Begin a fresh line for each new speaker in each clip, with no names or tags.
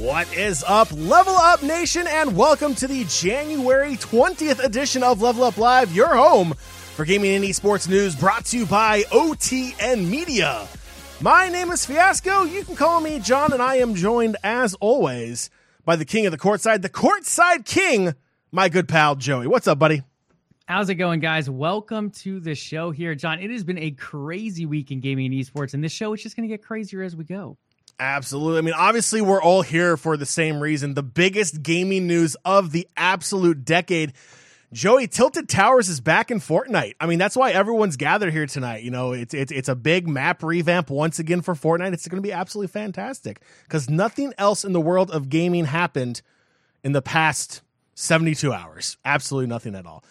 What is up, Level Up Nation, and welcome to the January 20th edition of Level Up Live, your home for gaming and esports news brought to you by OTN Media. My name is Fiasco. You can call me John, and I am joined, as always, by the king of the courtside, the courtside king, my good pal Joey. What's up, buddy?
How's it going, guys? Welcome to the show here, John. It has been a crazy week in gaming and esports, and this show is just going to get crazier as we go.
Absolutely. I mean, obviously, we're all here for the same reason. The biggest gaming news of the absolute decade. Joey Tilted Towers is back in Fortnite. I mean, that's why everyone's gathered here tonight. You know, it's it's it's a big map revamp once again for Fortnite. It's going to be absolutely fantastic because nothing else in the world of gaming happened in the past 72 hours. Absolutely nothing at all.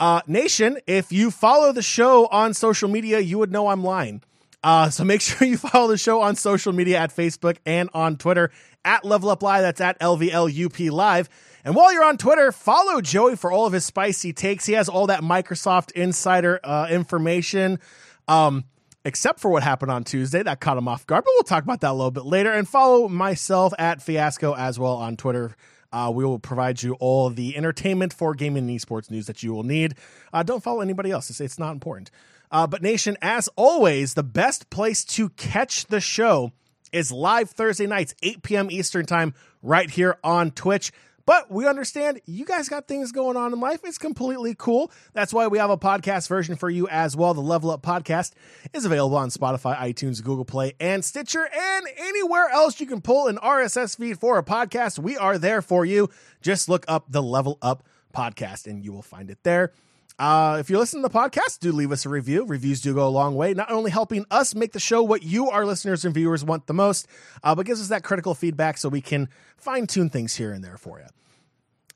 Uh, Nation, if you follow the show on social media, you would know I'm lying. Uh, so make sure you follow the show on social media at Facebook and on Twitter at Level Up Live. That's at LVLUP Live. And while you're on Twitter, follow Joey for all of his spicy takes. He has all that Microsoft insider uh, information, um, except for what happened on Tuesday. That caught him off guard, but we'll talk about that a little bit later. And follow myself at Fiasco as well on Twitter. Uh, we will provide you all the entertainment for gaming and esports news that you will need. Uh, don't follow anybody else. It's, it's not important. Uh, but, Nation, as always, the best place to catch the show is live Thursday nights, 8 p.m. Eastern Time, right here on Twitch. But we understand you guys got things going on in life. It's completely cool. That's why we have a podcast version for you as well. The Level Up Podcast is available on Spotify, iTunes, Google Play, and Stitcher, and anywhere else you can pull an RSS feed for a podcast. We are there for you. Just look up the Level Up Podcast and you will find it there. Uh, if you listen to the podcast, do leave us a review. Reviews do go a long way, not only helping us make the show what you, our listeners and viewers, want the most, uh, but gives us that critical feedback so we can fine tune things here and there for you.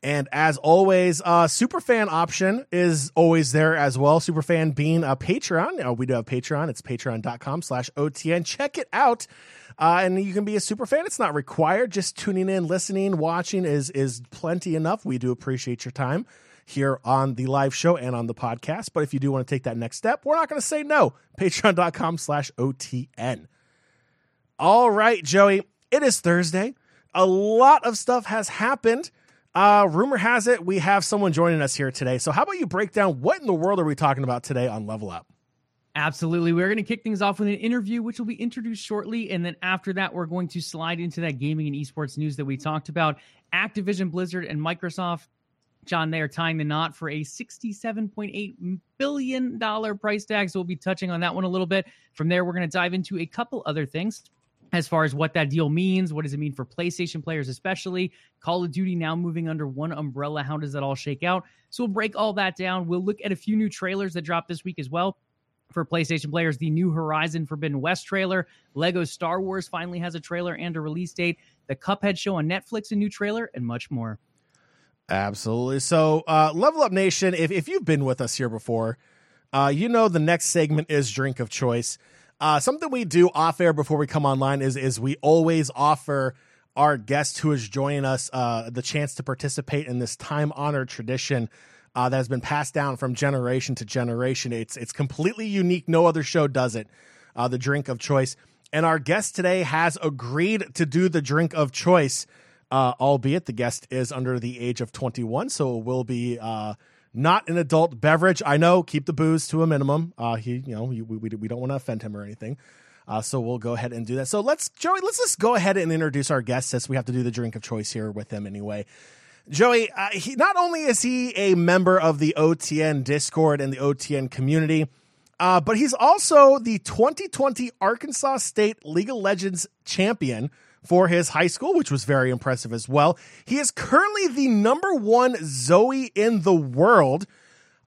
And as always, uh, Superfan option is always there as well. Superfan being a Patreon. Uh, we do have Patreon. It's patreon.com slash OTN. Check it out. Uh, and you can be a super fan. It's not required. Just tuning in, listening, watching is is plenty enough. We do appreciate your time here on the live show and on the podcast. But if you do want to take that next step, we're not going to say no. Patreon.com slash OTN. All right, Joey, it is Thursday. A lot of stuff has happened. Uh, rumor has it we have someone joining us here today. So, how about you break down what in the world are we talking about today on Level Up?
Absolutely. We're going to kick things off with an interview, which will be introduced shortly. And then after that, we're going to slide into that gaming and esports news that we talked about. Activision, Blizzard, and Microsoft John, they are tying the knot for a $67.8 billion price tag. So we'll be touching on that one a little bit. From there, we're going to dive into a couple other things as far as what that deal means. What does it mean for PlayStation players, especially? Call of Duty now moving under one umbrella. How does that all shake out? So we'll break all that down. We'll look at a few new trailers that dropped this week as well. For PlayStation players, the new Horizon Forbidden West trailer, Lego Star Wars finally has a trailer and a release date, the Cuphead show on Netflix, a new trailer, and much more.
Absolutely. So, uh, Level Up Nation, if, if you've been with us here before, uh, you know the next segment is Drink of Choice. Uh, something we do off air before we come online is is we always offer our guest who is joining us uh, the chance to participate in this time honored tradition uh, that has been passed down from generation to generation. It's it's completely unique. No other show does it. Uh, the drink of choice, and our guest today has agreed to do the drink of choice uh, albeit the guest is under the age of 21, so it will be uh, not an adult beverage. I know, keep the booze to a minimum. Uh, he, you know, we, we, we don't want to offend him or anything. Uh, so we'll go ahead and do that. So let's, Joey, let's just go ahead and introduce our guest since we have to do the drink of choice here with him anyway. Joey, uh, he not only is he a member of the OTN Discord and the OTN community, uh, but he's also the 2020 Arkansas State League of Legends champion for his high school, which was very impressive as well. He is currently the number one Zoe in the world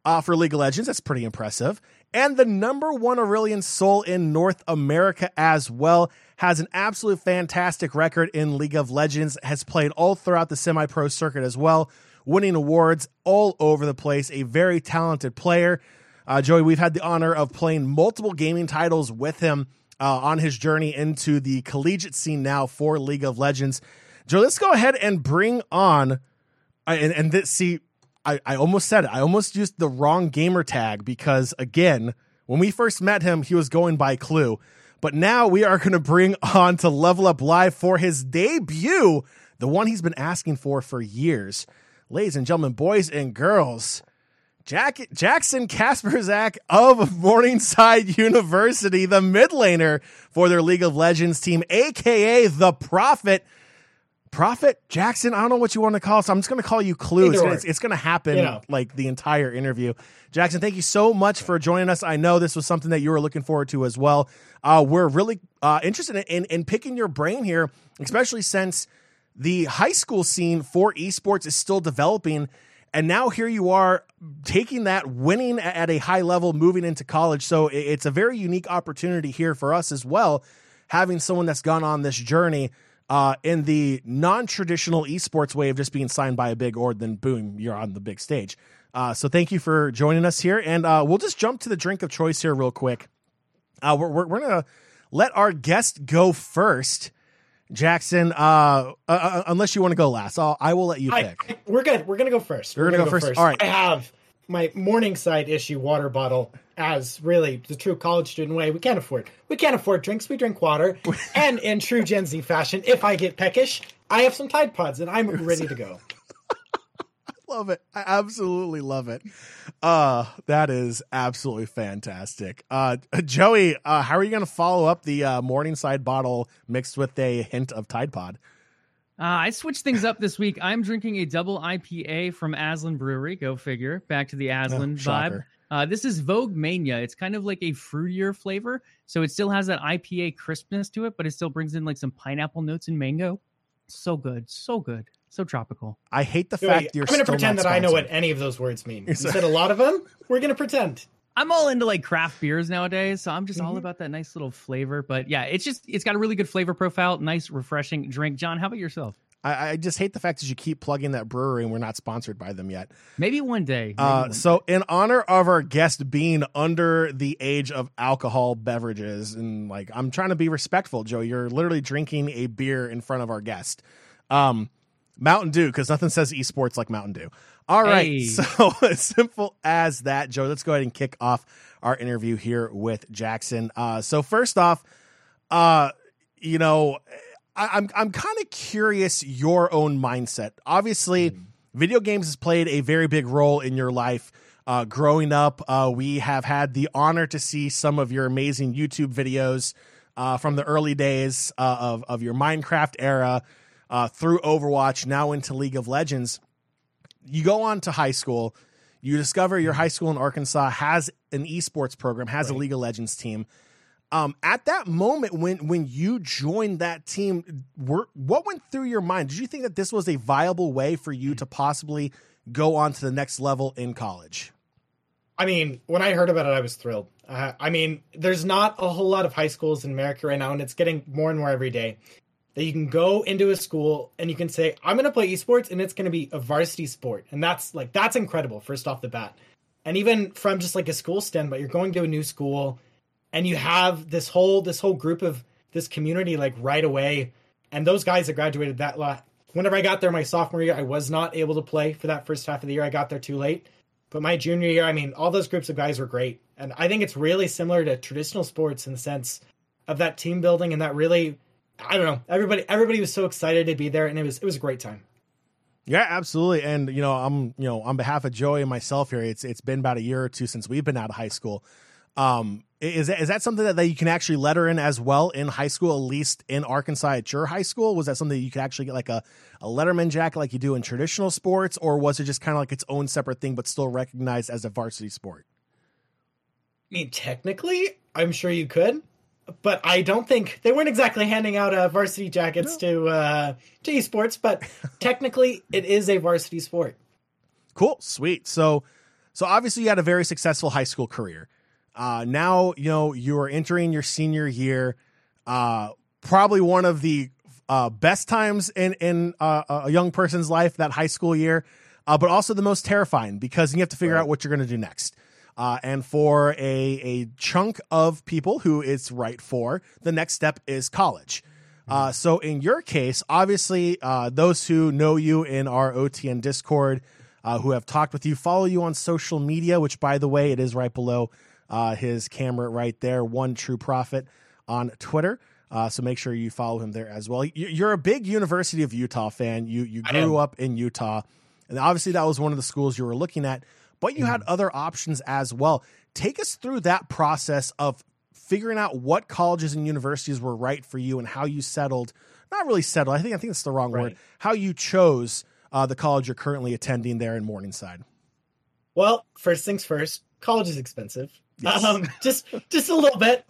uh, for League of Legends. That's pretty impressive. And the number one Aurelion Sol in North America as well. Has an absolute fantastic record in League of Legends, has played all throughout the semi pro circuit as well, winning awards all over the place. A very talented player. Uh, Joey, we've had the honor of playing multiple gaming titles with him uh, on his journey into the collegiate scene now for League of Legends. Joe, let's go ahead and bring on, uh, and, and this, see, I, I almost said it. I almost used the wrong gamer tag because, again, when we first met him, he was going by Clue. But now we are going to bring on to Level Up Live for his debut, the one he's been asking for for years. Ladies and gentlemen, boys and girls, Jack, Jackson Kasperzak of Morningside University, the mid laner for their League of Legends team, aka the Prophet. Prophet Jackson, I don't know what you want to call it. So I'm just going to call you Clue. It's, it's, it's going to happen you know. like the entire interview. Jackson, thank you so much for joining us. I know this was something that you were looking forward to as well. Uh, we're really uh, interested in, in, in picking your brain here, especially since the high school scene for esports is still developing. And now here you are taking that, winning at a high level, moving into college. So it's a very unique opportunity here for us as well, having someone that's gone on this journey uh, in the non-traditional esports way of just being signed by a big org, then boom, you're on the big stage. Uh, so thank you for joining us here, and uh, we'll just jump to the drink of choice here real quick. Uh, we're, we're, we're gonna let our guest go first. Jackson, uh, uh, uh unless you want to go last, I'll, I will let you pick.
I, we're good. We're gonna go 1st
We're, we're gonna, gonna, go, go first. All right.
I have my Morningside issue water bottle as really the true college student way. We can't afford we can't afford drinks. We drink water. and in true Gen Z fashion, if I get peckish, I have some Tide Pods and I'm ready to go.
I love it. I absolutely love it. Uh that is absolutely fantastic. Uh Joey, uh how are you going to follow up the uh, Morningside bottle mixed with a hint of Tide Pod?
Uh, I switched things up this week. I'm drinking a double IPA from Aslin Brewery. Go figure. Back to the Aslin oh, vibe. Uh, this is Vogue Mania. It's kind of like a fruitier flavor, so it still has that IPA crispness to it, but it still brings in like some pineapple notes and mango. So good, so good, so tropical.
I hate the fact Wait, you're. I'm
going
to
pretend that I know what any of those words mean. You said a lot of them. We're going to pretend.
I'm all into like craft beers nowadays, so I'm just mm-hmm. all about that nice little flavor. But yeah, it's just it's got a really good flavor profile, nice, refreshing drink. John, how about yourself?
I, I, just hate the fact that you keep plugging that brewery and we're not sponsored by them yet.
Maybe one day. Maybe
uh,
one
so, day. in honor of our guest being under the age of alcohol beverages, and like I'm trying to be respectful, Joe, you're literally drinking a beer in front of our guest. Um, Mountain Dew, because nothing says esports like Mountain Dew. All right, hey. so simple as that, Joe. Let's go ahead and kick off our interview here with Jackson. Uh, so first off, uh, you know I, am I'm kind of curious your own mindset. Obviously, mm. video games has played a very big role in your life. Uh, growing up, uh, we have had the honor to see some of your amazing YouTube videos uh, from the early days uh, of of your Minecraft era uh, through Overwatch, now into League of Legends. You go on to high school. You discover your high school in Arkansas has an esports program, has right. a League of Legends team um, at that moment when when you joined that team, were, what went through your mind? Did you think that this was a viable way for you to possibly go on to the next level in college?
I mean, when I heard about it, I was thrilled. Uh, I mean, there's not a whole lot of high schools in America right now, and it's getting more and more every day that you can go into a school and you can say, I'm going to play esports, and it's going to be a varsity sport. And that's like, that's incredible, first off the bat. And even from just like a school standpoint, you're going to a new school and you have this whole this whole group of this community like right away and those guys that graduated that lot whenever i got there my sophomore year i was not able to play for that first half of the year i got there too late but my junior year i mean all those groups of guys were great and i think it's really similar to traditional sports in the sense of that team building and that really i don't know everybody everybody was so excited to be there and it was it was a great time
yeah, absolutely. And you know, I'm you know on behalf of Joey and myself here. It's it's been about a year or two since we've been out of high school. Um, is that, is that something that, that you can actually letter in as well in high school, at least in Arkansas at your high school? Was that something that you could actually get like a, a letterman jacket like you do in traditional sports, or was it just kind of like its own separate thing but still recognized as a varsity sport?
I mean, technically, I'm sure you could, but I don't think they weren't exactly handing out uh, varsity jackets no. to uh, to esports. But technically, it is a varsity sport.
Cool, sweet. So, so obviously, you had a very successful high school career. Uh, now, you know, you are entering your senior year. Uh, probably one of the uh, best times in, in uh, a young person's life, that high school year, uh, but also the most terrifying because you have to figure right. out what you're going to do next. Uh, and for a, a chunk of people who it's right for, the next step is college. Uh, so in your case, obviously, uh, those who know you in our OTN Discord, uh, who have talked with you, follow you on social media, which by the way, it is right below uh, his camera right there, One True Prophet on Twitter. Uh, so make sure you follow him there as well. You're a big University of Utah fan. You you grew up in Utah, and obviously that was one of the schools you were looking at. But you mm. had other options as well. Take us through that process of figuring out what colleges and universities were right for you and how you settled. Not really settled. I think I think that's the wrong right. word. How you chose uh, the college you're currently attending there in Morningside.
Well, first things first. College is expensive. Yes. Um, just just a little bit.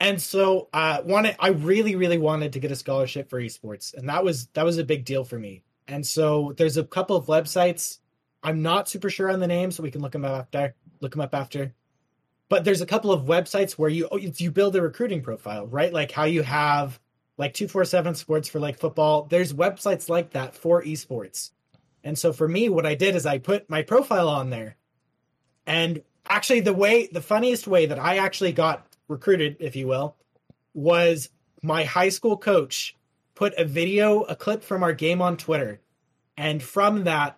And so uh wanted I really, really wanted to get a scholarship for esports. And that was that was a big deal for me. And so there's a couple of websites. I'm not super sure on the name, so we can look them up after look them up after. But there's a couple of websites where you oh, you build a recruiting profile, right? Like how you have like 247 sports for like football. There's websites like that for esports. And so for me, what I did is I put my profile on there. And actually the way the funniest way that I actually got recruited, if you will, was my high school coach put a video, a clip from our game on Twitter. And from that,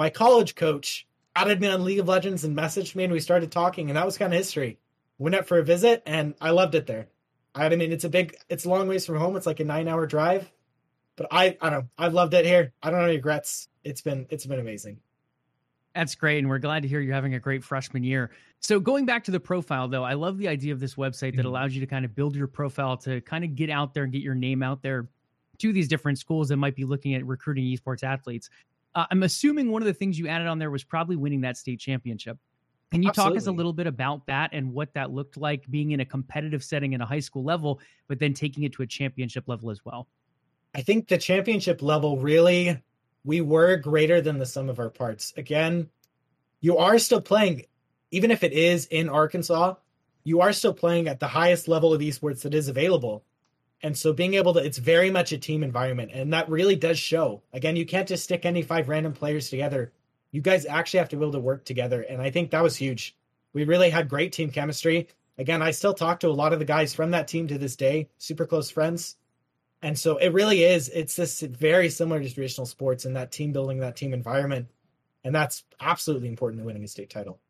my college coach added me on League of Legends and messaged me, and we started talking. And that was kind of history. Went up for a visit, and I loved it there. I mean, it's a big, it's a long ways from home. It's like a nine hour drive, but I, I don't know. I loved it here. I don't have any regrets. It's been, it's been amazing.
That's great. And we're glad to hear you're having a great freshman year. So, going back to the profile, though, I love the idea of this website that mm-hmm. allows you to kind of build your profile to kind of get out there and get your name out there to these different schools that might be looking at recruiting esports athletes. Uh, I'm assuming one of the things you added on there was probably winning that state championship. Can you Absolutely. talk us a little bit about that and what that looked like being in a competitive setting in a high school level, but then taking it to a championship level as well?
I think the championship level really we were greater than the sum of our parts. Again, you are still playing, even if it is in Arkansas, you are still playing at the highest level of esports that is available. And so being able to, it's very much a team environment. And that really does show. Again, you can't just stick any five random players together. You guys actually have to be able to work together. And I think that was huge. We really had great team chemistry. Again, I still talk to a lot of the guys from that team to this day, super close friends. And so it really is. It's this very similar to traditional sports and that team building, that team environment, and that's absolutely important to winning a state title.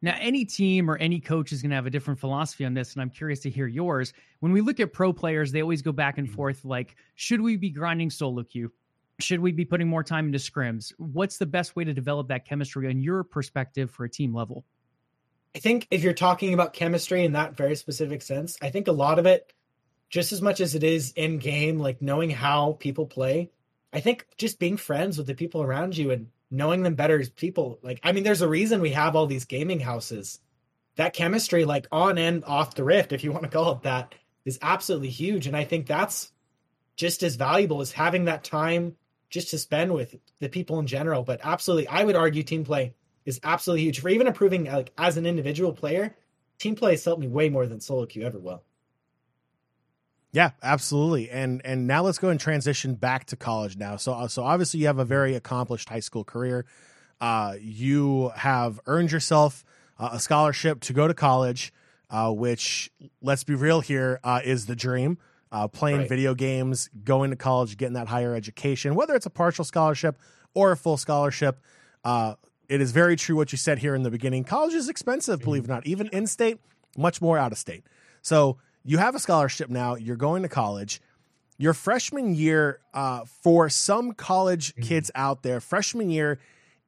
Now, any team or any coach is going to have a different philosophy on this, and I'm curious to hear yours. When we look at pro players, they always go back and mm-hmm. forth like, should we be grinding solo queue? Should we be putting more time into scrims? What's the best way to develop that chemistry on your perspective for a team level?
I think if you're talking about chemistry in that very specific sense, I think a lot of it just as much as it is in game, like knowing how people play, I think just being friends with the people around you and knowing them better as people. Like, I mean, there's a reason we have all these gaming houses. That chemistry, like on and off the rift, if you want to call it that, is absolutely huge. And I think that's just as valuable as having that time just to spend with the people in general. But absolutely, I would argue team play is absolutely huge for even improving like as an individual player. Team play has helped me way more than solo queue ever will.
Yeah, absolutely. And and now let's go and transition back to college now. So so obviously you have a very accomplished high school career. Uh, you have earned yourself uh, a scholarship to go to college, uh, which let's be real here uh, is the dream. Uh, playing right. video games, going to college, getting that higher education, whether it's a partial scholarship or a full scholarship. Uh, it is very true what you said here in the beginning. College is expensive, believe it or not, even in state, much more out of state. So you have a scholarship now, you're going to college. Your freshman year, uh, for some college mm-hmm. kids out there, freshman year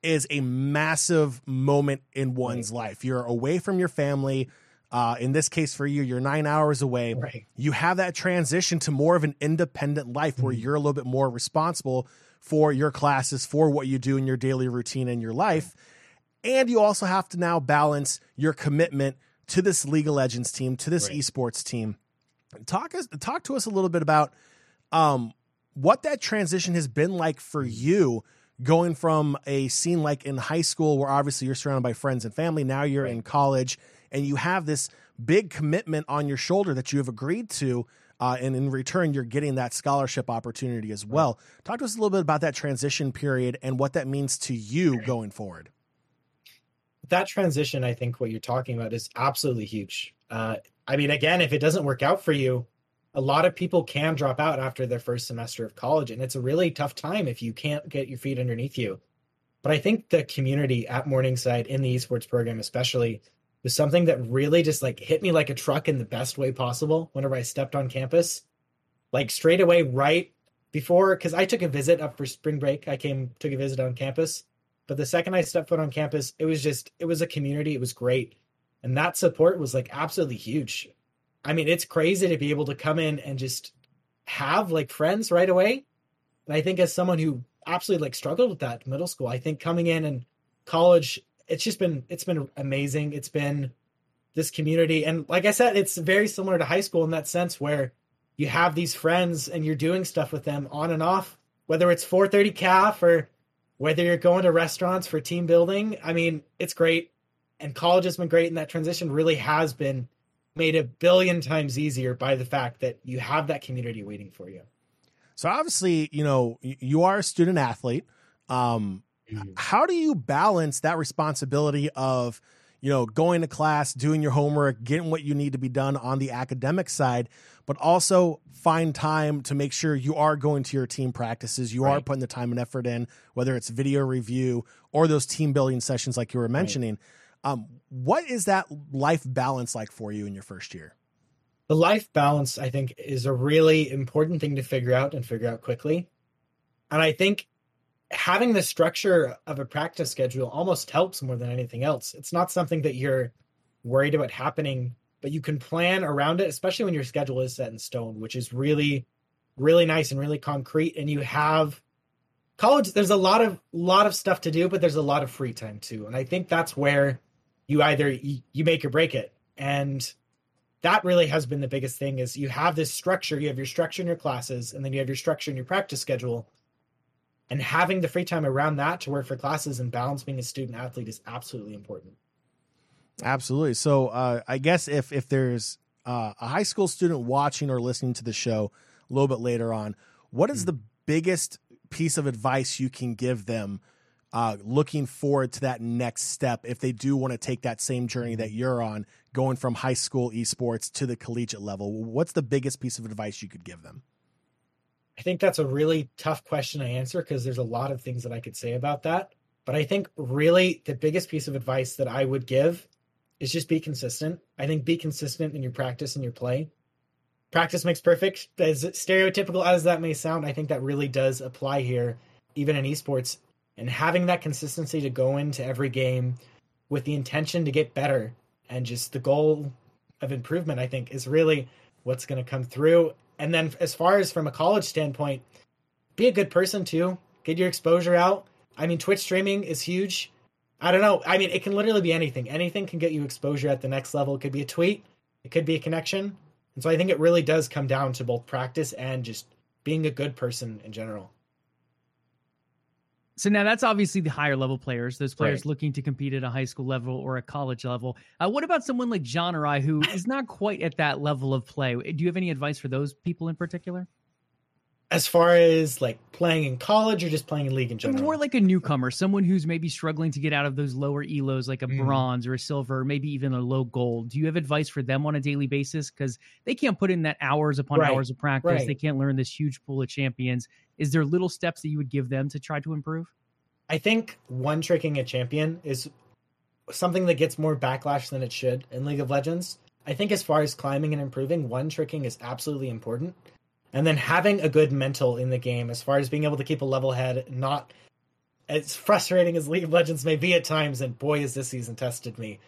is a massive moment in one's right. life. You're away from your family. Uh, in this case, for you, you're nine hours away. Right. You have that transition to more of an independent life mm-hmm. where you're a little bit more responsible for your classes, for what you do in your daily routine in your life. And you also have to now balance your commitment to this League of Legends team, to this right. esports team. Talk us talk to us a little bit about um, what that transition has been like for you going from a scene like in high school where obviously you're surrounded by friends and family now you're right. in college and you have this big commitment on your shoulder that you have agreed to uh, and in return you're getting that scholarship opportunity as well talk to us a little bit about that transition period and what that means to you going forward
that transition, I think what you're talking about is absolutely huge. Uh, I mean, again, if it doesn't work out for you, a lot of people can drop out after their first semester of college, and it's a really tough time if you can't get your feet underneath you. But I think the community at Morningside in the esports program, especially, was something that really just like hit me like a truck in the best way possible whenever I stepped on campus. Like straight away, right before, because I took a visit up for spring break. I came, took a visit on campus. But the second I stepped foot on campus, it was just, it was a community. It was great. And that support was like absolutely huge. I mean, it's crazy to be able to come in and just have like friends right away. And I think as someone who absolutely like struggled with that middle school, I think coming in and college, it's just been it's been amazing. It's been this community and like I said, it's very similar to high school in that sense where you have these friends and you're doing stuff with them on and off, whether it's 430 CAF or whether you're going to restaurants for team building. I mean, it's great. And college has been great, and that transition really has been made a billion times easier by the fact that you have that community waiting for you.
So obviously, you know, you are a student athlete. Um, mm-hmm. How do you balance that responsibility of, you know, going to class, doing your homework, getting what you need to be done on the academic side, but also find time to make sure you are going to your team practices, you right. are putting the time and effort in, whether it's video review or those team building sessions like you were mentioning. Right. Um, what is that life balance like for you in your first year?
The life balance, I think, is a really important thing to figure out and figure out quickly. And I think having the structure of a practice schedule almost helps more than anything else. It's not something that you're worried about happening, but you can plan around it, especially when your schedule is set in stone, which is really, really nice and really concrete. And you have college, there's a lot of lot of stuff to do, but there's a lot of free time too. And I think that's where you either you make or break it and that really has been the biggest thing is you have this structure you have your structure in your classes and then you have your structure in your practice schedule and having the free time around that to work for classes and balance being a student athlete is absolutely important
absolutely so uh, i guess if if there's uh, a high school student watching or listening to the show a little bit later on what is mm-hmm. the biggest piece of advice you can give them uh, looking forward to that next step if they do want to take that same journey that you're on, going from high school esports to the collegiate level? What's the biggest piece of advice you could give them?
I think that's a really tough question to answer because there's a lot of things that I could say about that. But I think really the biggest piece of advice that I would give is just be consistent. I think be consistent in your practice and your play. Practice makes perfect. As stereotypical as that may sound, I think that really does apply here, even in esports and having that consistency to go into every game with the intention to get better and just the goal of improvement i think is really what's going to come through and then as far as from a college standpoint be a good person too. Get your exposure out. I mean twitch streaming is huge. I don't know. I mean it can literally be anything. Anything can get you exposure at the next level. It could be a tweet. It could be a connection. And so i think it really does come down to both practice and just being a good person in general
so now that's obviously the higher level players, those players right. looking to compete at a high school level or a college level. Uh, what about someone like John or I who is not quite at that level of play? Do you have any advice for those people in particular?
As far as like playing in college or just playing in league in general?
More like a newcomer, someone who's maybe struggling to get out of those lower elos like a mm. bronze or a silver, maybe even a low gold. Do you have advice for them on a daily basis? Because they can't put in that hours upon right. hours of practice. Right. They can't learn this huge pool of champions is there little steps that you would give them to try to improve?
I think one tricking a champion is something that gets more backlash than it should in League of Legends. I think as far as climbing and improving, one tricking is absolutely important. And then having a good mental in the game as far as being able to keep a level head, not as frustrating as League of Legends may be at times, and boy, has this season tested me.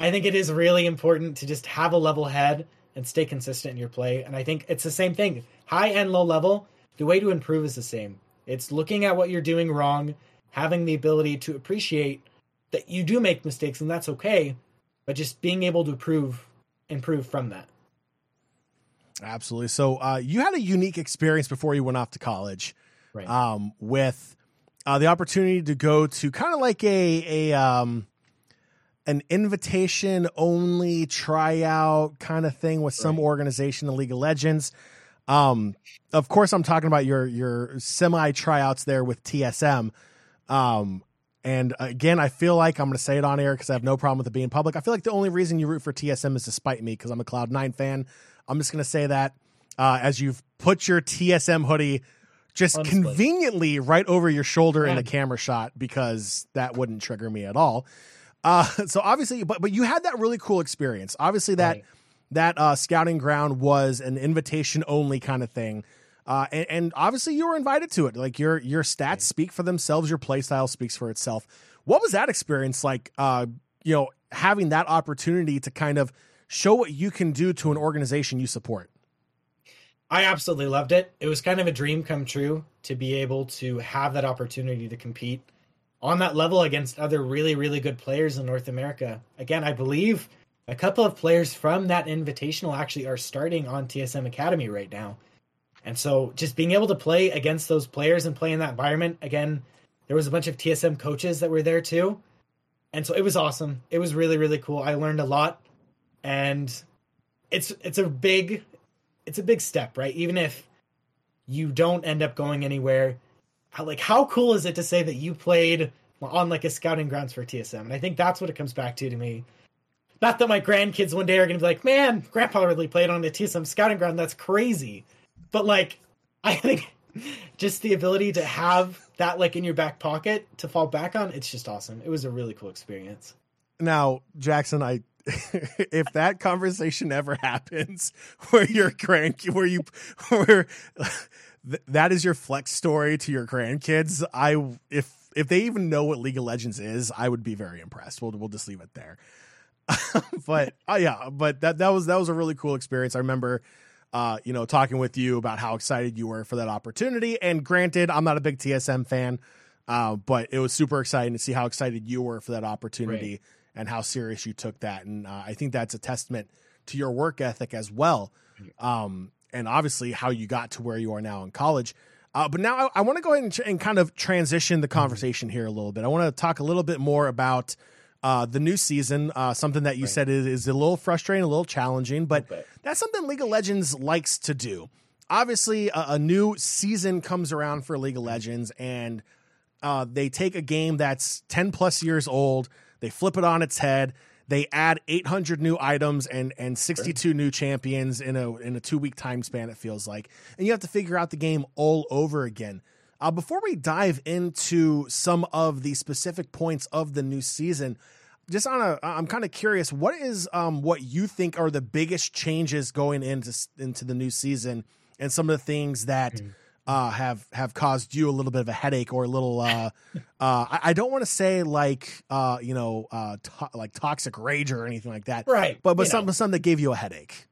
I think it is really important to just have a level head and stay consistent in your play. And I think it's the same thing. High and low level, the way to improve is the same. It's looking at what you're doing wrong, having the ability to appreciate that you do make mistakes and that's okay, but just being able to improve improve from that.
Absolutely. So uh, you had a unique experience before you went off to college, right. um, with uh, the opportunity to go to kind of like a a um, an invitation only tryout kind of thing with some right. organization in League of Legends. Um, of course, I'm talking about your your semi tryouts there with TSM. Um, And again, I feel like I'm going to say it on air because I have no problem with it being public. I feel like the only reason you root for TSM is to spite me because I'm a Cloud9 fan. I'm just going to say that uh, as you've put your TSM hoodie just
Honestly.
conveniently right over your shoulder in the camera shot because that wouldn't trigger me at all. Uh, so obviously, but but you had that really cool experience. Obviously, that
Right.
That uh, scouting ground was an invitation only kind of thing. Uh, and, and obviously you were invited to it. Like your your stats speak for themselves. Your play style speaks for itself. What was that experience like? Uh, you know, having that opportunity to kind of show what you can do to an organization you support.
I absolutely loved it. It was kind of a dream come true to be able to have that opportunity to compete on that level against other really, really good players in North America. Again, I believe a couple of players from that invitational actually are starting on TSM Academy right now. And so just being able to play against those players and play in that environment, again, there was a bunch of TSM coaches that were there too. And so it was awesome. It was really, really cool. I learned a lot. And it's it's a big it's a big step, right? Even if you don't end up going anywhere, like how cool is it to say that you played on like a scouting grounds for TSM? And I think that's what it comes back to to me. Not that my grandkids one day are going to be like, "Man, Grandpa really played on the TSM scouting ground. That's crazy," but like, I think just the ability to have that like in your back pocket to fall back on, it's just awesome. It was a really cool experience.
Now, Jackson, I if that conversation ever happens where your grand where you where th- that is your flex story to your grandkids, I if if they even know what League of Legends is, I would be very impressed. We'll we'll just leave it there. but uh, yeah, but that that was that was a really cool experience. I remember uh, you know, talking with you about how excited you were for that opportunity. And granted, I'm not a big TSM fan, uh, but it was super exciting to see how excited you were for that opportunity
Right.
and how serious you took that. And uh, I think that's a testament to your work ethic as well. Um, and obviously how you got to where you are now in college. Uh, but now I, I want to go ahead and, tr- and kind of transition the conversation here a little bit. I want to talk a little bit more about uh, the new season, uh, something that you
Right.
said is, is a little frustrating, a little challenging, but that's something League of Legends likes to do. Obviously, a, a new season comes around for League of Legends, and uh, they take a game that's 10 plus years old, they flip it on its head, they add 800 new items and and 62 new champions in a in a two week time span. It feels like, and you have to figure out the game all over again. Uh, before we dive into some of the specific points of the new season, just on a, I'm kind of curious. What is um what you think are the biggest changes going into into the new season, and some of the things that uh have have caused you a little bit of a headache or a little uh uh I, I don't want to say like uh you know uh to- like toxic rage or anything like that,
Right.
But but some
know.
some that gave you a headache.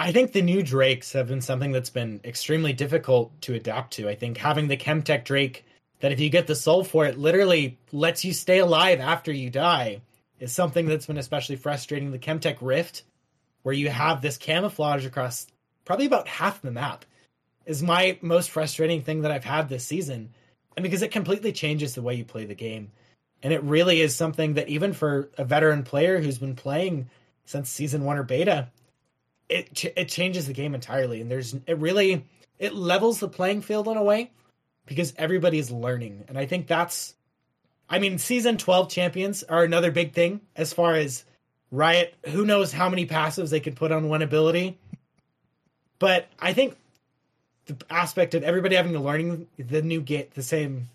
I think the new Drakes have been something that's been extremely difficult to adapt to. I think having the Chemtech Drake, that if you get the soul for it, literally lets you stay alive after you die, is something that's been especially frustrating. The Chemtech Rift, where you have this camouflage across probably about half the map, is my most frustrating thing that I've had this season. And because it completely changes the way you play the game. And it really is something that even for a veteran player who's been playing since season one or beta, it it changes the game entirely. And there's it really it levels the playing field in a way because everybody's learning. And i think that's i mean season 12 champions are another big thing as far as riot who knows how many passives they could put on one ability. But i think the aspect of everybody having to learning the new get the same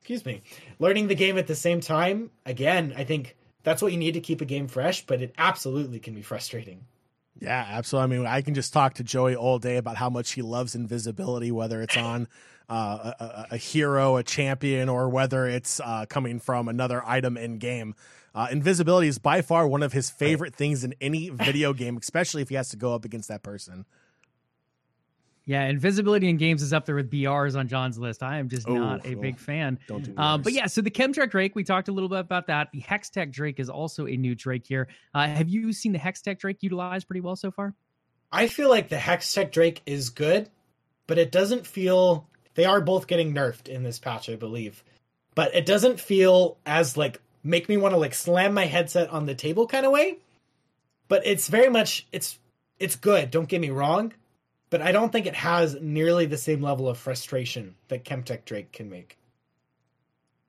excuse me learning the game at the same time again i think that's what you need to keep a game fresh but it absolutely can be frustrating
Yeah, absolutely. I mean, I can just talk to Joey all day about how much he loves invisibility, whether it's on uh, a, a, hero, a champion, or whether it's uh, coming from another item in game. Uh, invisibility is by far one of his favorite things in any video game, especially if he has to go up against that person.
Yeah, invisibility in games is up there with BRs on John's list. I am just
Oh,
not a
oh.
big fan.
Don't do
Um, but yeah, so the Chemtech Drake, we talked a little bit about that. The Hextech Drake is also a new Drake here. Uh, have you seen the Hextech Drake utilized pretty well so far?
I feel like the Hextech Drake is good, but it doesn't feel they are both getting nerfed in this patch, I believe. But it doesn't feel as like make me want to like slam my headset on the table kind of way. But it's very much it's it's good, don't get me wrong, but I don't think it has nearly the same level of frustration that Chemtech Drake can make.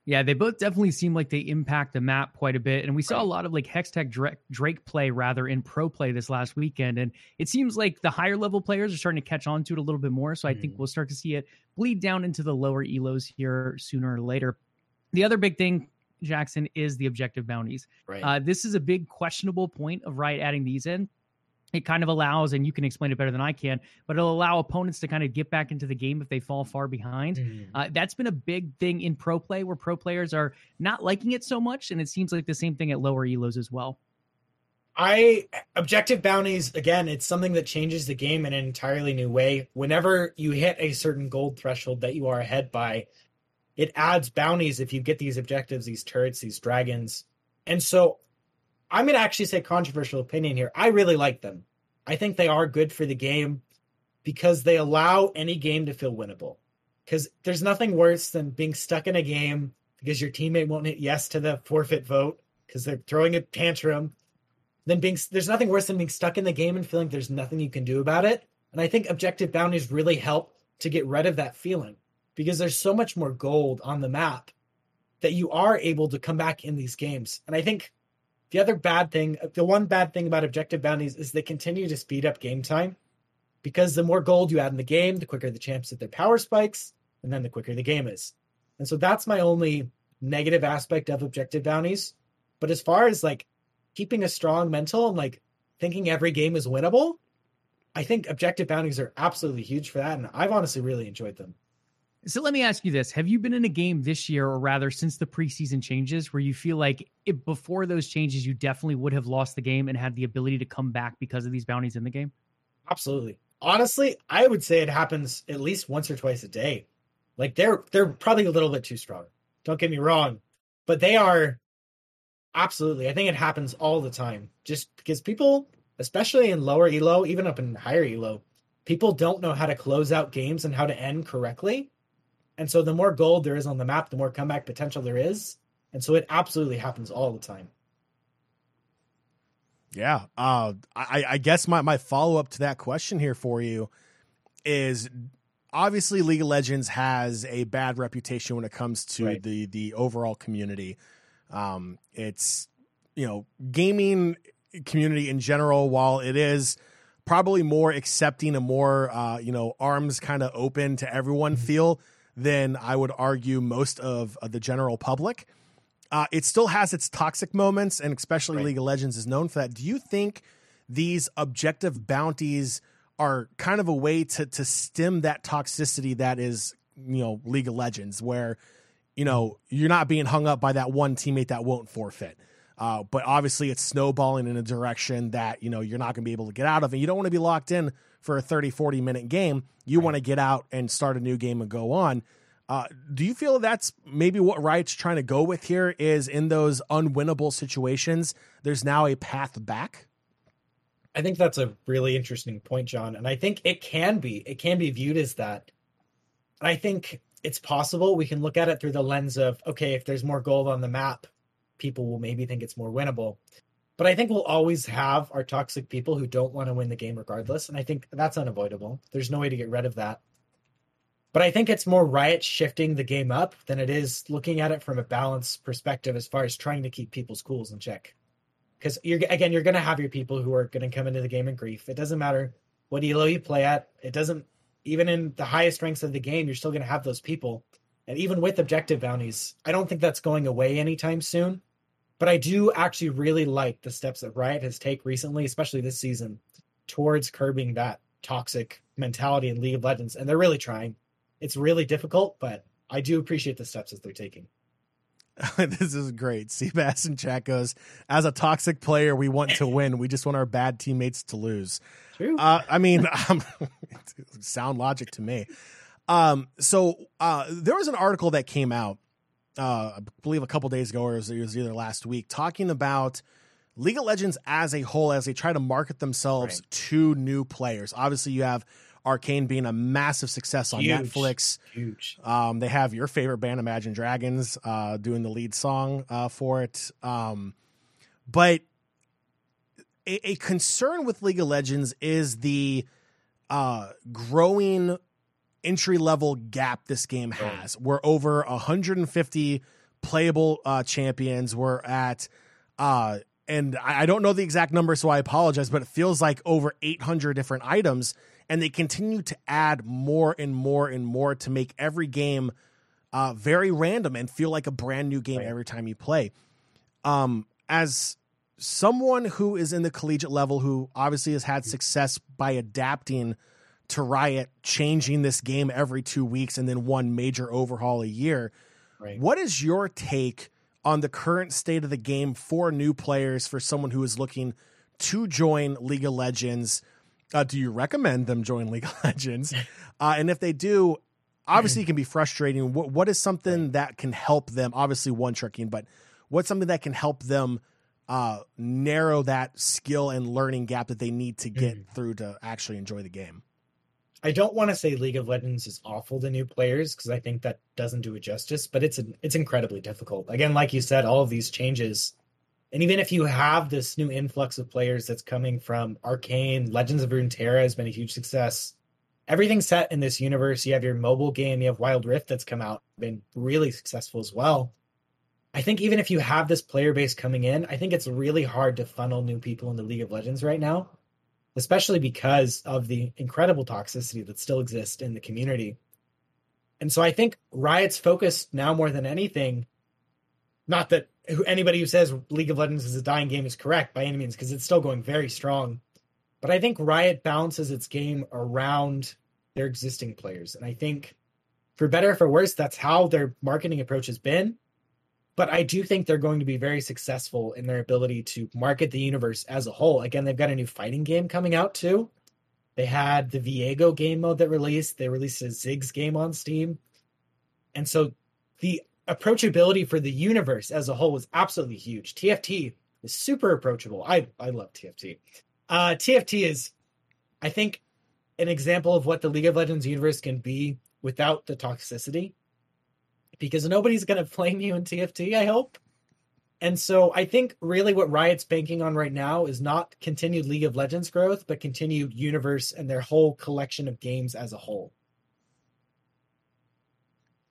Yeah, they both definitely seem like they impact the map quite a bit. And we saw a lot of like Hextech Drake, Drake play rather in pro play this last weekend. And it seems like the higher level players are starting to catch on to it a little bit more. So I think
Mhm.
we'll start to see it bleed down into the lower elos here sooner or later. The other big thing, Jackson, is the objective bounties.
Right.
Uh, this is a big questionable point of Riot adding these in. It kind of allows, and you can explain it better than I can, but it'll allow opponents to kind of get back into the game if they fall far behind.
Mhm.
Uh, that's been a big thing in pro play where pro players are not liking it so much. And it seems like the same thing at lower elos as well.
I objective bounties again. It's something that changes the game in an entirely new way. Whenever you hit a certain gold threshold that you are ahead by, it adds bounties if you get these objectives, these turrets, these dragons. And so, I'm gonna actually say controversial opinion here. I really like them. I think they are good for the game because they allow any game to feel winnable. Because there's nothing worse than being stuck in a game because your teammate won't hit yes to the forfeit vote because they're throwing a tantrum then being there's nothing worse than being stuck in the game and feeling there's nothing you can do about it. And I think objective bounties really help to get rid of that feeling because there's so much more gold on the map that you are able to come back in these games. And I think the other bad thing, the one bad thing about objective bounties is they continue to speed up game time because the more gold you add in the game, the quicker the champs hit their power spikes, and then the quicker the game is. And so that's my only negative aspect of objective bounties. But as far as like keeping a strong mental and like thinking every game is winnable, I think objective bounties are absolutely huge for that. And I've honestly really enjoyed them.
So let me ask you this. Have you been in a game this year, or rather since the preseason changes, where you feel like if before those changes, you definitely would have lost the game and had the ability to come back because of these bounties in the game?
Absolutely. Honestly, I would say it happens at least once or twice a day. Like they're they're probably a little bit too strong. Don't get me wrong, but they are absolutely. I think it happens all the time. Just because people, especially in lower elo, even up in higher elo, people don't know how to close out games and how to end correctly. And so the more gold there is on the map, the more comeback potential there is. And so it absolutely happens all the time.
Yeah. Uh, I, I guess my, my follow up to that question here for you is obviously League of Legends has a bad reputation when it comes to
Right.
the the overall community. Um, it's you know gaming community in general, while it is probably more accepting and more uh, you know arms kind of open to everyone
Mhm.
feel than I would argue most of, of the general public. Uh, it still has its toxic moments, and especially
Right.
League of Legends is known for that. Do you think these objective bounties are kind of a way to to stem that toxicity that is you know League of Legends, where you know you're not being hung up by that one teammate that won't forfeit. Uh, but obviously, it's snowballing in a direction that you know you're not going to be able to get out of, and you don't want to be locked in for a 30, 40 minute game. You
Right.
want to get out and start a new game and go on. Uh, do you feel that's maybe what Riot's trying to go with here? Is in those unwinnable situations, there's now a path back.
I think that's a really interesting point, John. And I think it can be, it can be viewed as that. I think it's possible we can look at it through the lens of, okay, if there's more gold on the map, people will maybe think it's more winnable. But I think we'll always have our toxic people who don't want to win the game regardless. And I think that's unavoidable. There's no way to get rid of that. But I think it's more Riot shifting the game up than it is looking at it from a balanced perspective as far as trying to keep people's cools in check because you're again you're going to have your people who are going to come into the game in grief it doesn't matter what elo you play at it doesn't even in the highest ranks of the game you're still going to have those people and even with objective bounties i don't think that's going away anytime soon but i do actually really like the steps that riot has taken recently especially this season towards curbing that toxic mentality in league of legends and they're really trying it's really difficult but i do appreciate the steps that they're taking
this is great. Seabass and chat goes, as a toxic player, we want to win. We just want our bad teammates to lose.
True.
Uh, I mean, um, sound logic to me. Um, so uh, there was an article that came out, uh, I believe a couple days ago, or it was, it was either last week, talking about League of Legends as a whole as they try to market themselves
Right.
to new players. Obviously, you have Arcane being a massive success on
Huge.
Netflix.
huge
Um, they have your favorite band, Imagine Dragons, uh, doing the lead song uh, for it. Um, but a, a concern with League of Legends is the uh, growing entry level gap this game has. We're over 150 playable uh, champions. We're at, uh, and I, I don't know the exact number, so I apologize, but it feels like over 800 different items, and they continue to add more and more and more to make every game uh, very random and feel like a brand new game
Right.
every time you play. Um, as someone who is in the collegiate level, who obviously has had success by adapting to Riot, changing this game every two weeks and then one major overhaul a year.
Right.
What is your take on the current state of the game for new players, for someone who is looking to join League of Legends? Uh, do you recommend them join League of Legends? Uh, and if they do, obviously it can be frustrating. What what is something that can help them? Obviously, one tricking, but what's something that can help them uh, narrow that skill and learning gap that they need to get
Mhm.
through to actually enjoy the game?
I don't want to say League of Legends is awful to new players because I think that doesn't do it justice, but it's it's incredibly difficult. Again, like you said, all of these changes, and even if you have this new influx of players that's coming from Arcane, Legends of Runeterra has been a huge success. Everything's set in this universe. You have your mobile game, you have Wild Rift that's come out, been really successful as well. I think even if you have this player base coming in, I think it's really hard to funnel new people into League of Legends right now especially because of the incredible toxicity that still exists in the community. And so I think Riot's focused now more than anything, not that anybody who says League of Legends is a dying game is correct by any means, because it's still going very strong. But I think Riot balances its game around their existing players. And I think for better or for worse, that's how their marketing approach has been. But I do think they're going to be very successful in their ability to market the universe as a whole. Again, they've got a new fighting game coming out too. They had the Viego game mode that released. They released a Ziggs game on Steam. And so the approachability for the universe as a whole was absolutely huge. TFT is super approachable. I, I love TFT. Uh, TFT is, I think, an example of what the League of Legends universe can be without the toxicity because nobody's going to flame you in TFT, I hope. And so I think really what Riot's banking on right now is not continued League of Legends growth, but continued universe and their whole collection of games as a whole.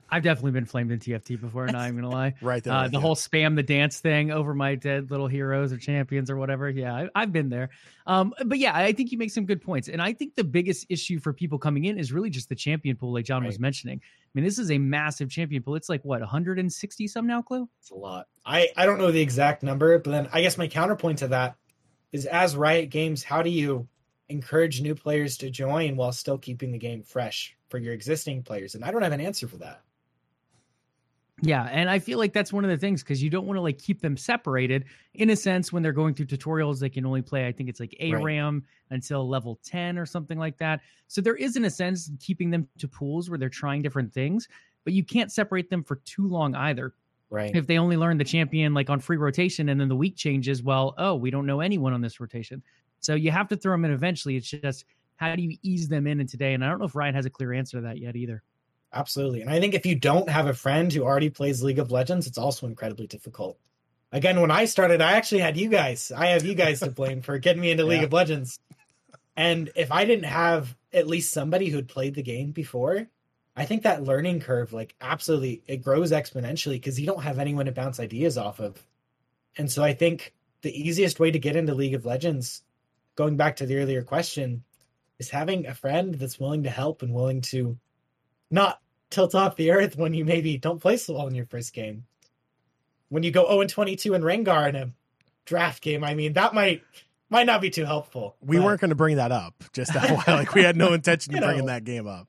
I've definitely been flamed in TFT before. Not even gonna lie.
Right there,
Uh, the
you.
whole spam the dance thing over my dead little heroes or champions or whatever. Yeah, I, I've been there. Um, but yeah, I think you make some good points. And I think the biggest issue for people coming in is really just the champion pool, like John was mentioning. I mean, this is a massive champion pool. It's like what 160 some now, Clue?
It's a lot. I, I don't know the exact number, but then I guess my counterpoint to that is as Riot Games, how do you encourage new players to join while still keeping the game fresh for your existing players? And I don't have an answer for that.
Yeah, and I feel like that's one of the things because you don't want to like keep them separated. In a sense, when they're going through tutorials, they can only play, I think it's like ARAM until level 10 or something like that. So there is, in a sense, keeping them to pools where they're trying different things, but you can't separate them for too long either.
Right.
If they only learn the champion like on free rotation and then the week changes, well, oh, we don't know anyone on this rotation. So you have to throw them in eventually. It's just how do you ease them in in today? And I don't know if Riot has a clear answer to that yet either.
Absolutely. And I think if you don't have a friend who already plays League of Legends, it's also incredibly difficult. Again, when I started, I actually had you guys. I have you guys to blame for getting me into League
Yeah.
of Legends. And if I didn't have at least somebody who'd played the game before, I think that learning curve, like absolutely, it grows exponentially because you don't have anyone to bounce ideas off of. And so I think the easiest way to get into League of Legends, going back to the earlier question, is having a friend that's willing to help and willing to not tilt off the earth when you maybe don't play so well in your first game. When you go 0 and 22 in Rengar in a draft game, I mean, that might might not be too helpful.
we
but-
weren't going to bring that up just that while. Like we had no intention of
You know.
bringing that game up.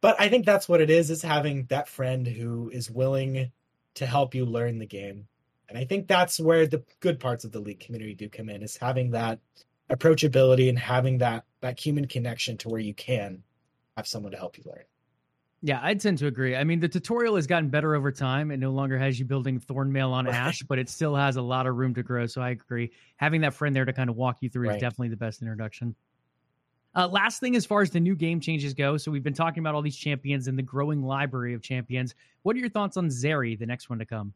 but I think that's what it is: is having that friend who is willing to help you learn the game. And I think that's where the good parts of the league community do come in: is having that approachability and having that that human connection to where you can have someone to help you learn.
Yeah, I'd tend to agree. I mean, the tutorial has gotten better over time. It no longer has you building Thornmail on
Right.
Ashe, but it still has a lot of room to grow. So I agree. Having that friend there to kind of walk you through is definitely the best introduction. Uh, last thing, as far as the new game changes go, so we've been talking about all these champions and the growing library of champions. What are your thoughts on Zeri, the next one to come?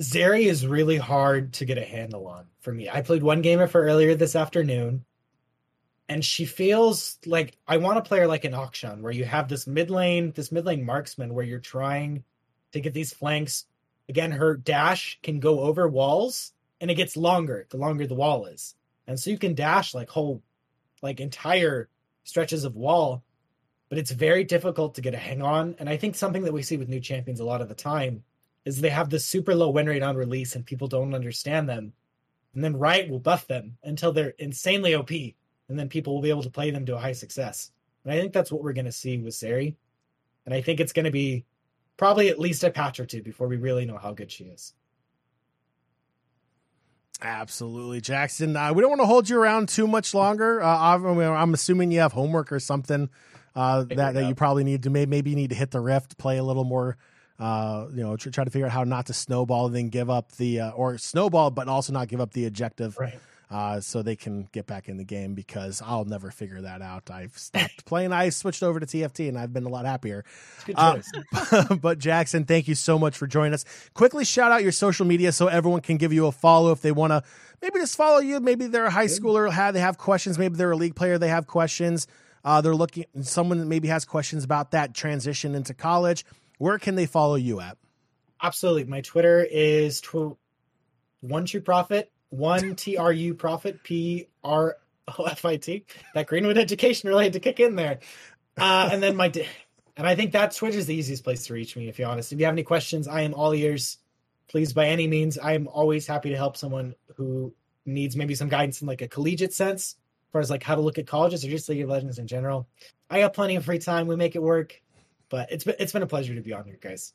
Zeri is really hard to get a handle on for me. I played one game of her earlier this afternoon, and she feels like I want to play her like an Akshan where you have this mid lane, this mid lane marksman where you're trying to get these flanks. Again, her dash can go over walls and it gets longer the longer the wall is. And so you can dash like whole, like entire stretches of wall, but it's very difficult to get a hang on. And I think something that we see with new champions a lot of the time is they have this super low win rate on release and people don't understand them. And then Riot will buff them until they're insanely OP, and then people will be able to play them to a high success. And I think that's what we're going to see with Zeri. And I think it's going to be probably at least a patch or two before we really know how good she is.
Absolutely, Jackson. Uh, we don't want to hold you around too much longer. Uh, I'm, I'm, assuming you have homework or something uh, that, that you probably need to maybe you need to hit the rift, play a little more. Uh, you know, try to figure out how not to snowball and then give up the uh, or snowball, but also not give up the objective.
Right
uh, so they can get back in the game because I'll never figure that out. I've stopped playing. I switched over to TFT and I've been a lot happier.
Uh,
but Jackson, thank you so much for joining us. Quickly shout out your social media so everyone can give you a follow if they want to maybe just follow you. Maybe they're a high schooler, have they have questions. Maybe they're a league player, they have questions. Uh, they're looking someone that maybe has questions about that transition into college. Where can they follow you at?
Absolutely. My Twitter is tw- one true profit one TRU profit, P R O F I T. That Greenwood education really had to kick in there. Uh, and then my, and I think that Twitch is the easiest place to reach me, if you're honest. If you have any questions, I am all ears. Please, by any means, I am always happy to help someone who needs maybe some guidance in like a collegiate sense, as far as like how to look at colleges or just League of Legends in general. I got plenty of free time. We make it work, but it's been it's been a pleasure to be on here, guys.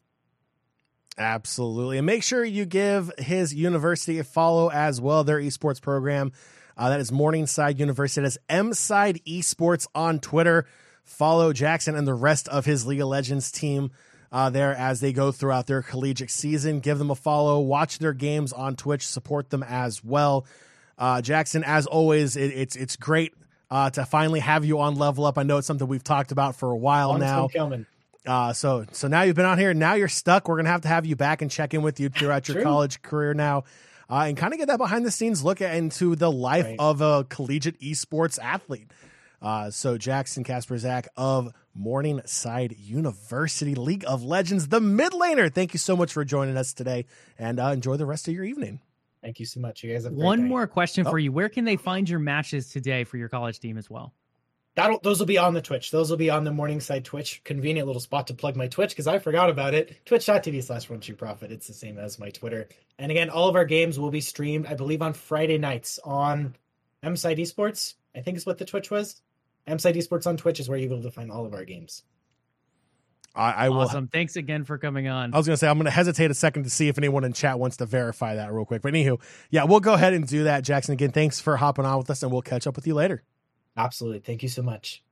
Absolutely. And make sure you give his university a follow as well, their esports program. Uh, that is Morningside University. That is M Side Esports on Twitter. Follow Jackson and the rest of his League of Legends team uh, there as they go throughout their collegiate season. Give them a follow. Watch their games on Twitch. Support them as well. Uh, Jackson, as always, it, it's it's great uh, to finally have you on Level Up. I know it's something we've talked about for a while
Long
now. Uh, so so now you've been on here. And now you're stuck. We're gonna have to have you back and check in with you throughout your college career now, uh, and kind of get that behind the scenes look at, into the life right. of a collegiate esports athlete. Uh, so Jackson Kasperzak of Morningside University League of Legends, the mid laner. Thank you so much for joining us today, and uh, enjoy the rest of your evening.
Thank you so much. You guys have
one
day.
more question oh. for you. Where can they find your matches today for your college team as well?
That'll those will be on the Twitch. Those will be on the Morningside Twitch. Convenient little spot to plug my Twitch because I forgot about it. Twitch.tv slash one true profit. It's the same as my Twitter. And again, all of our games will be streamed, I believe, on Friday nights on MSide Esports. I think is what the Twitch was. MSide Esports on Twitch is where you'll be able to find all of our games.
I, I will.
Awesome. Thanks again for coming on.
I was going to say, I'm going to hesitate a second to see if anyone in chat wants to verify that real quick. But anywho, yeah, we'll go ahead and do that. Jackson, again, thanks for hopping on with us, and we'll catch up with you later.
Absolutely. Thank you so much.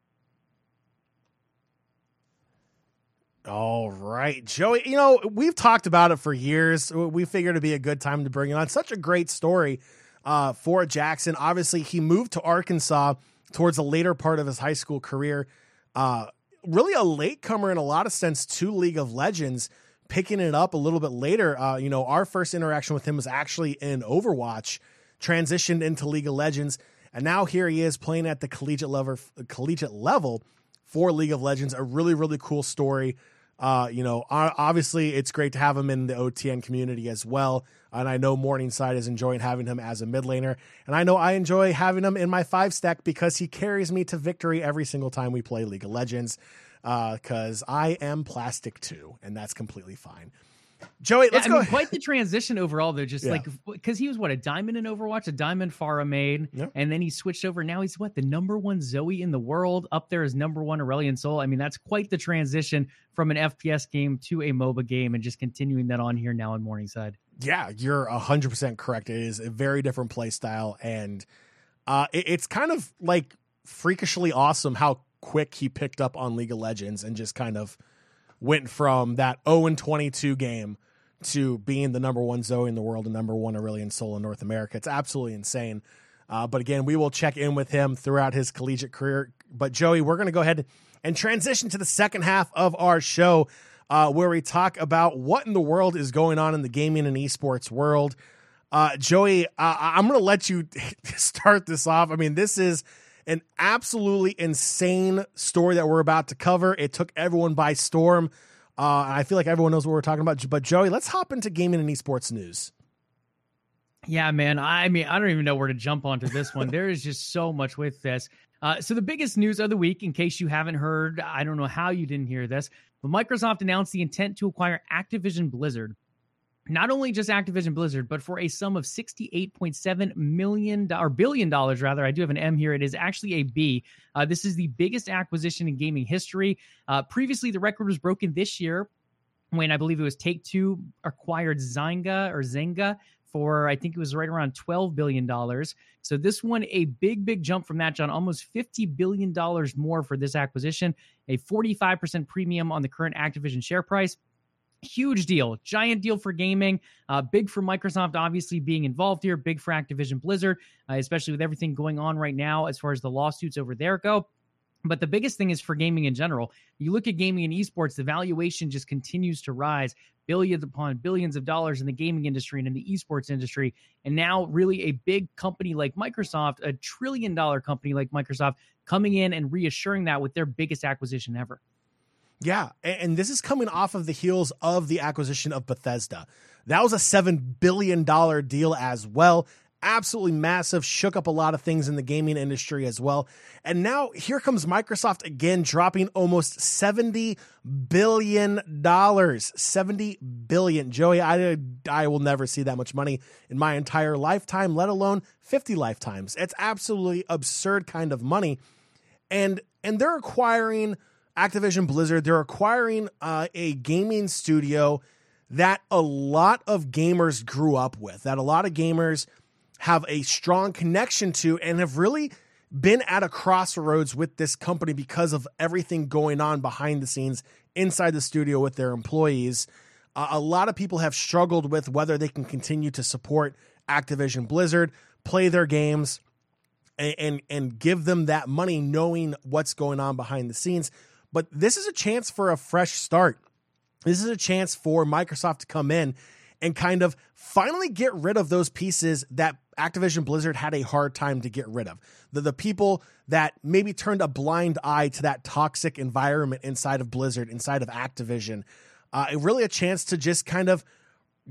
All right, Joey. You know, we've talked about it for years. We figured it'd be a good time to bring it on. Such a great story uh, for Jackson. Obviously, he moved to Arkansas towards the later part of his high school career. Uh, really a latecomer in a lot of sense to League of Legends, picking it up a little bit later. Uh, you know, our first interaction with him was actually in Overwatch, transitioned into League of Legends and now here he is playing at the collegiate level, collegiate level for League of Legends. A really, really cool story. Uh, you know, obviously it's great to have him in the OTN community as well. And I know Morningside is enjoying having him as a mid laner. And I know I enjoy having him in my five stack because he carries me to victory every single time we play League of Legends. Because uh, I am plastic too, and that's completely fine. Joey, let's
yeah,
go.
I mean, quite the transition overall, though. Just yeah. like because he was what a diamond in Overwatch, a diamond Pharah made, yep. and then he switched over. Now he's what the number one Zoe in the world, up there as number one Aurelion Sol. I mean, that's quite the transition from an FPS game to a MOBA game, and just continuing that on here now in Morningside.
Yeah, you're hundred percent correct. It is a very different play style, and uh, it, it's kind of like freakishly awesome how quick he picked up on League of Legends and just kind of went from that 0 and 22 game to being the number one Zoe in the world and number one Aurelion Sol in North America. It's absolutely insane. Uh, but again, we will check in with him throughout his collegiate career. But Joey, we're going to go ahead and transition to the second half of our show, uh, where we talk about what in the world is going on in the gaming and esports world. Uh, Joey, I'm going to let you start this off. I mean, this is an absolutely insane story that we're about to cover. It took everyone by storm. Uh, I feel like everyone knows what we're talking about. But Joey, let's hop into gaming and esports news.
Yeah, man. I mean, I don't even know where to jump onto this one. there is just so much with this. Uh, so the biggest news of the week, in case you haven't heard, I don't know how you didn't hear this, but Microsoft announced the intent to acquire Activision Blizzard. Not only just Activision Blizzard, but for a sum of $68.7 million or billion dollars, rather. I do have an M here. It is actually a B. Uh, this is the biggest acquisition in gaming history. Uh, previously, the record was broken this year when I believe it was Take Two acquired Zynga or Zynga for I think it was right around $12 billion. So this one, a big, big jump from that, John, almost $50 billion more for this acquisition, a 45% premium on the current Activision share price. Huge deal, giant deal for gaming, uh, big for Microsoft, obviously being involved here, big for Activision Blizzard, uh, especially with everything going on right now as far as the lawsuits over there go. But the biggest thing is for gaming in general. You look at gaming and esports, the valuation just continues to rise billions upon billions of dollars in the gaming industry and in the esports industry. And now, really, a big company like Microsoft, a trillion dollar company like Microsoft, coming in and reassuring that with their biggest acquisition ever.
Yeah. And this is coming off of the heels of the acquisition of Bethesda. That was a $7 billion deal as well absolutely massive, shook up a lot of things in the gaming industry as well. And now here comes Microsoft again, dropping almost $70 billion. 70 billion. Joey, I, I will never see that much money in my entire lifetime, let alone 50 lifetimes. It's absolutely absurd kind of money. And and they're acquiring Activision Blizzard, they're acquiring uh, a gaming studio that a lot of gamers grew up with, that a lot of gamers – have a strong connection to and have really been at a crossroads with this company because of everything going on behind the scenes inside the studio with their employees. Uh, a lot of people have struggled with whether they can continue to support Activision Blizzard, play their games, and, and, and give them that money, knowing what's going on behind the scenes. But this is a chance for a fresh start. This is a chance for Microsoft to come in and kind of finally get rid of those pieces that Activision Blizzard had a hard time to get rid of. The, the people that maybe turned a blind eye to that toxic environment inside of Blizzard, inside of Activision. Uh, really a chance to just kind of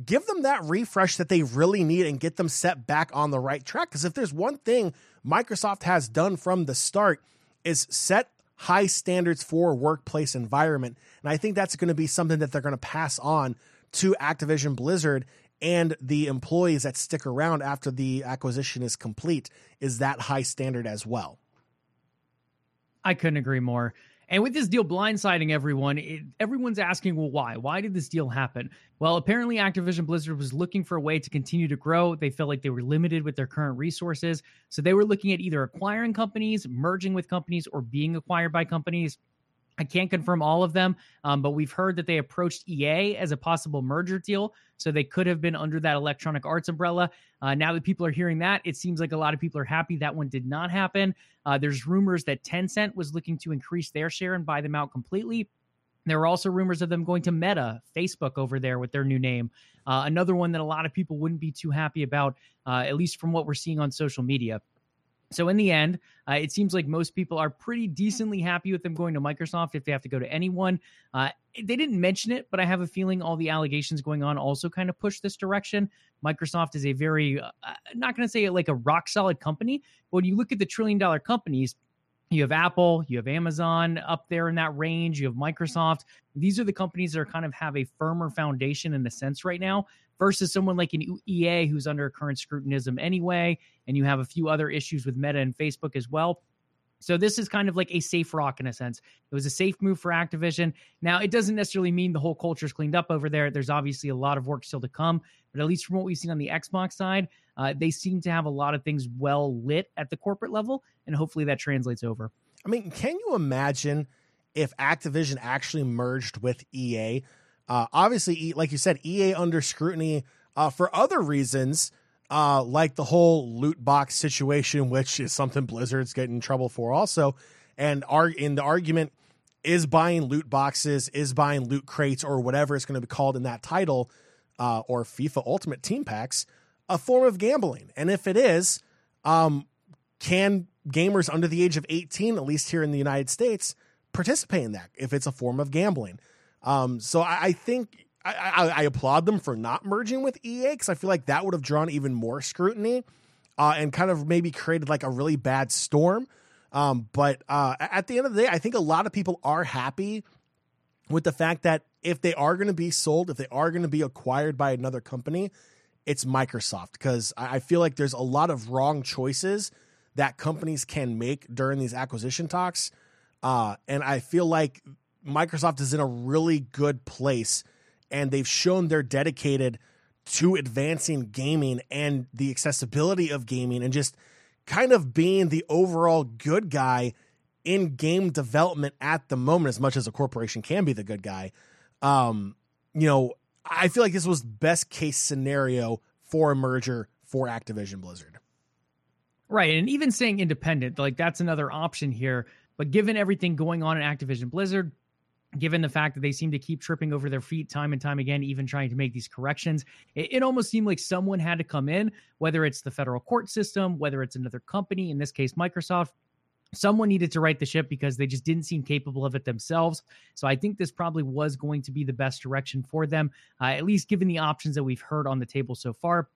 give them that refresh that they really need and get them set back on the right track. Because if there's one thing Microsoft has done from the start is set high standards for workplace environment. And I think that's going to be something that they're going to pass on to Activision Blizzard and the employees that stick around after the acquisition is complete is that high standard as well.
I couldn't agree more. And with this deal blindsiding everyone, it, everyone's asking, well, why? Why did this deal happen? Well, apparently Activision Blizzard was looking for a way to continue to grow. They felt like they were limited with their current resources. So they were looking at either acquiring companies, merging with companies, or being acquired by companies. I can't confirm all of them, um, but we've heard that they approached EA as a possible merger deal. So they could have been under that Electronic Arts umbrella. Uh, now that people are hearing that, it seems like a lot of people are happy that one did not happen. Uh, there's rumors that Tencent was looking to increase their share and buy them out completely. There were also rumors of them going to Meta, Facebook over there with their new name. Uh, another one that a lot of people wouldn't be too happy about, uh, at least from what we're seeing on social media. So in the end, uh, it seems like most people are pretty decently happy with them going to Microsoft if they have to go to anyone. Uh, they didn't mention it, but I have a feeling all the allegations going on also kind of push this direction. Microsoft is a very, uh, not going to say like a rock solid company, but when you look at the trillion dollar companies, you have Apple, you have Amazon up there in that range, you have Microsoft. These are the companies that are kind of have a firmer foundation in a sense right now versus someone like an EA who's under current scrutinism anyway, and you have a few other issues with Meta and Facebook as well. So this is kind of like a safe rock in a sense. It was a safe move for Activision. Now it doesn't necessarily mean the whole culture's cleaned up over there. There's obviously a lot of work still to come, but at least from what we've seen on the Xbox side, uh, they seem to have a lot of things well lit at the corporate level, and hopefully that translates over.
I mean, can you imagine if Activision actually merged with EA? Uh, obviously, like you said, EA under scrutiny uh, for other reasons, uh, like the whole loot box situation, which is something Blizzard's getting in trouble for also. And are in the argument is buying loot boxes, is buying loot crates, or whatever it's going to be called in that title, uh, or FIFA Ultimate Team Packs, a form of gambling? And if it is, um, can gamers under the age of 18, at least here in the United States, participate in that if it's a form of gambling? Um, so I, I think I, I, I, applaud them for not merging with EA because I feel like that would have drawn even more scrutiny uh, and kind of maybe created like a really bad storm. Um, but uh, at the end of the day, I think a lot of people are happy with the fact that if they are going to be sold, if they are going to be acquired by another company, it's Microsoft because I feel like there's a lot of wrong choices that companies can make during these acquisition talks. Uh, and I feel like Microsoft is in a really good place and they've shown they're dedicated to advancing gaming and the accessibility of gaming and just kind of being the overall good guy in game development at the moment, as much as a corporation can be the good guy. Um, you know, I feel like this was best case scenario for a merger for Activision Blizzard.
Right. And even saying independent, like that's another option here. But given everything going on in Activision Blizzard, given the fact that they seem to keep tripping over their feet time and time again, even trying to make these corrections, it, it, almost seemed like someone had to come in, whether it's the federal court system, whether it's another company, in this case, Microsoft, someone needed to right the ship because they just didn't seem capable of it themselves. So I think this probably was going to be the best direction for them, uh, at least given the options that we've heard on the table so far.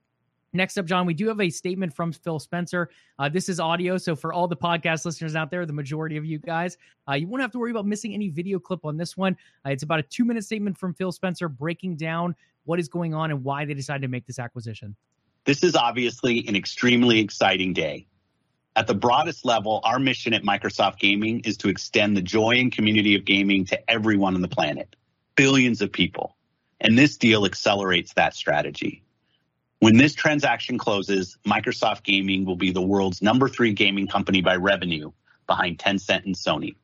Next up, John, we do have a statement from Phil Spencer. Uh, this is audio, so for all the podcast listeners out there, the majority of you guys, uh, you won't have to worry about missing any video clip on this one. Uh, it's about a two minute statement from Phil Spencer breaking down what is going on and why they decided to make this acquisition.
This is obviously an extremely exciting day. At the broadest level, our mission at Microsoft Gaming is to extend the joy and community of gaming to everyone on the planet, billions of people. And this deal accelerates that strategy. When this transaction closes, Microsoft Gaming will be the world's number three gaming company by revenue behind Tencent and Sony.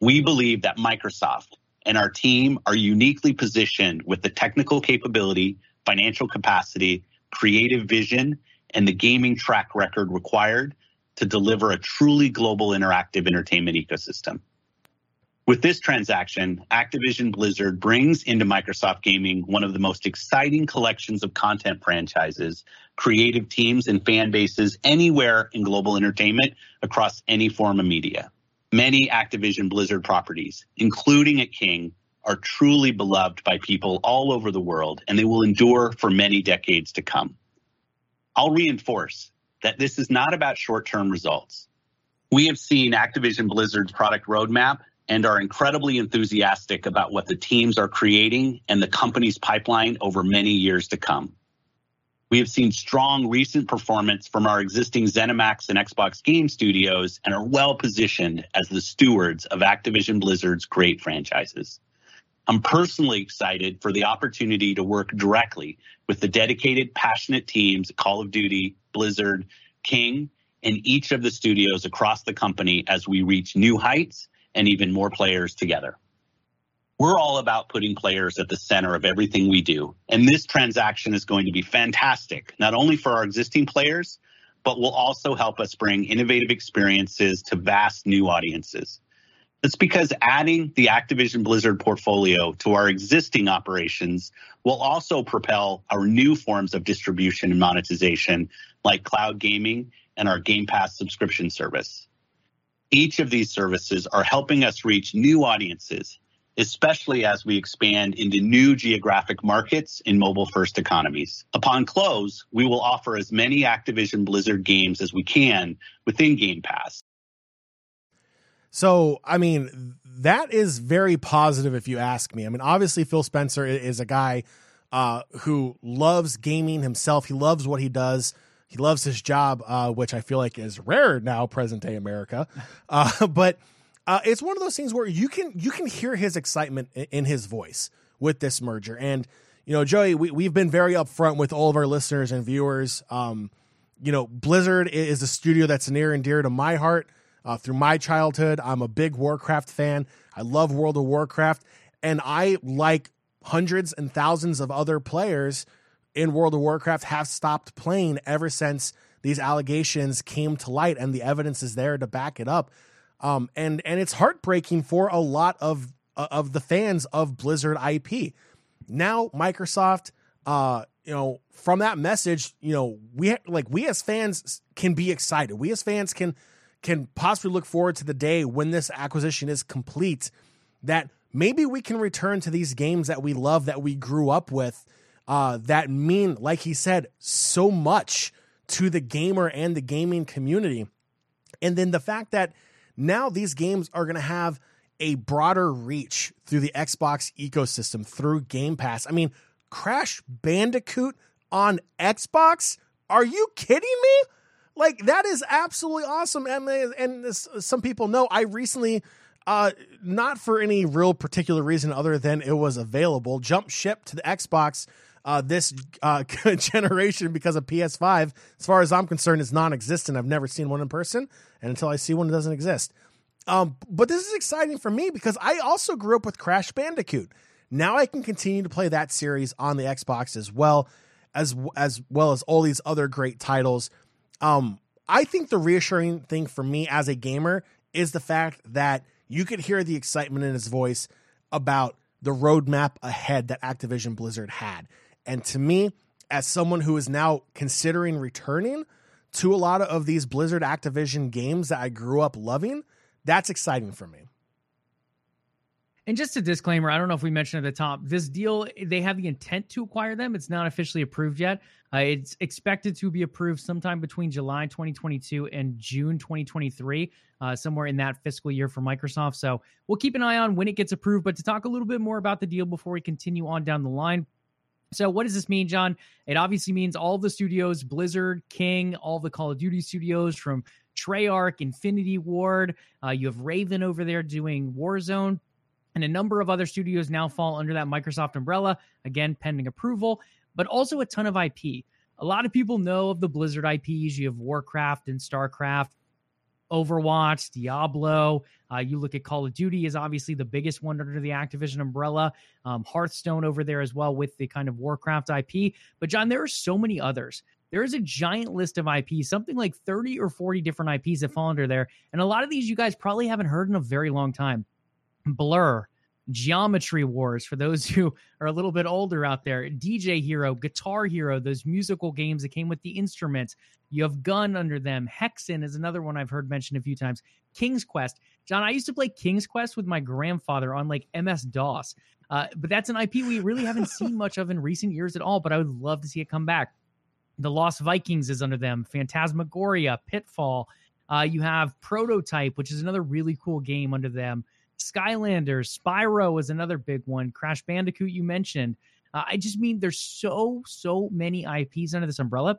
We believe that Microsoft and our team are uniquely positioned with the technical capability, financial capacity, creative vision, and the gaming track record required to deliver a truly global interactive entertainment ecosystem. With this transaction, Activision Blizzard brings into Microsoft Gaming one of the most exciting collections of content franchises, creative teams, and fan bases anywhere in global entertainment across any form of media. Many Activision Blizzard properties, including at King, are truly beloved by people all over the world, and they will endure for many decades to come. I'll reinforce that this is not about short term results. We have seen Activision Blizzard's product roadmap and are incredibly enthusiastic about what the teams are creating and the company's pipeline over many years to come. We have seen strong recent performance from our existing ZeniMax and Xbox game studios and are well positioned as the stewards of Activision Blizzard's great franchises. I'm personally excited for the opportunity to work directly with the dedicated, passionate teams at Call of Duty, Blizzard, King, and each of the studios across the company as we reach new heights and even more players together. We're all about putting players at the center of everything we do. And this transaction is going to be fantastic, not only for our existing players, but will also help us bring innovative experiences to vast new audiences. It's because adding the Activision Blizzard portfolio to our existing operations will also propel our new forms of distribution and monetization, like cloud gaming and our Game Pass subscription service. Each of these services are helping us reach new audiences, especially as we expand into new geographic markets in mobile first economies. Upon close, we will offer as many Activision Blizzard games as we can within Game Pass.
So, I mean, that is very positive if you ask me. I mean, obviously, Phil Spencer is a guy uh, who loves gaming himself. He loves what he does. He loves his job, uh, which I feel like is rare now, present day America. Uh, but uh, it's one of those things where you can you can hear his excitement in, his voice with this merger. And you know, Joey, we, we've been very upfront with all of our listeners and viewers. Um, you know, Blizzard is a studio that's near and dear to my heart uh, through my childhood. I'm a big Warcraft fan. I love World of Warcraft, and I like hundreds and thousands of other players in World of Warcraft have stopped playing ever since these allegations came to light, and the evidence is there to back it up. Um, and and it's heartbreaking for a lot of uh, of the fans of Blizzard IP. Now Microsoft, uh, you know, from that message, you know, we like we as fans can be excited. We as fans can can possibly look forward to the day when this acquisition is complete that maybe we can return to these games that we love, that we grew up with, uh, that mean, like he said, so much to the gamer and the gaming community. And then the fact that now these games are going to have a broader reach through the Xbox ecosystem through Game Pass. I mean, Crash Bandicoot on Xbox? Are you kidding me? Like that is absolutely awesome. And and some people know I recently uh not for any real particular reason other than it was available, jump ship to the Xbox uh, this uh, generation because of PS5. As far as I'm concerned, is non-existent. I've never seen one in person, and until I see one, it doesn't exist. Um, but this is exciting for me because I also grew up with Crash Bandicoot. Now I can continue to play that series on the Xbox as well as as well as all these other great titles. Um, I think the reassuring thing for me as a gamer is the fact that you could hear the excitement in his voice about the roadmap ahead that Activision Blizzard had. And to me, as someone who is now considering returning to a lot of these Blizzard Activision games that I grew up loving, that's exciting for me.
And just a disclaimer, I don't know if we mentioned at the top, this deal, they have the intent to acquire them. It's not officially approved yet. Uh, it's expected to be approved sometime between July 2022 and June 2023, uh, somewhere in that fiscal year for Microsoft. So we'll keep an eye on when it gets approved. But to talk a little bit more about the deal before we continue on down the line, so, what does this mean, John? It obviously means all the studios, Blizzard, King, all the Call of Duty studios from Treyarch, Infinity Ward. Uh, you have Raven over there doing Warzone, and a number of other studios now fall under that Microsoft umbrella, again, pending approval, but also a ton of IP. A lot of people know of the Blizzard IPs. You have Warcraft and StarCraft. Overwatch, Diablo. Uh, you look at Call of Duty is obviously the biggest one under the Activision umbrella. Um, Hearthstone over there as well with the kind of Warcraft IP. But John, there are so many others. There is a giant list of IPs, something like 30 or 40 different IPs that fall under there. And a lot of these you guys probably haven't heard in a very long time. Blur, Geometry Wars for those who are a little bit older out there, DJ Hero, Guitar Hero, those musical games that came with the instruments. You have Gun under them. Hexen is another one I've heard mentioned a few times. King's Quest. John, I used to play King's Quest with my grandfather on like MS DOS. Uh, but that's an IP we really haven't seen much of in recent years at all, but I would love to see it come back. The Lost Vikings is under them, Phantasmagoria, Pitfall. Uh, you have Prototype, which is another really cool game under them. Skylanders, Spyro is another big one. Crash Bandicoot, you mentioned. Uh, I just mean there's so, so many IPs under this umbrella.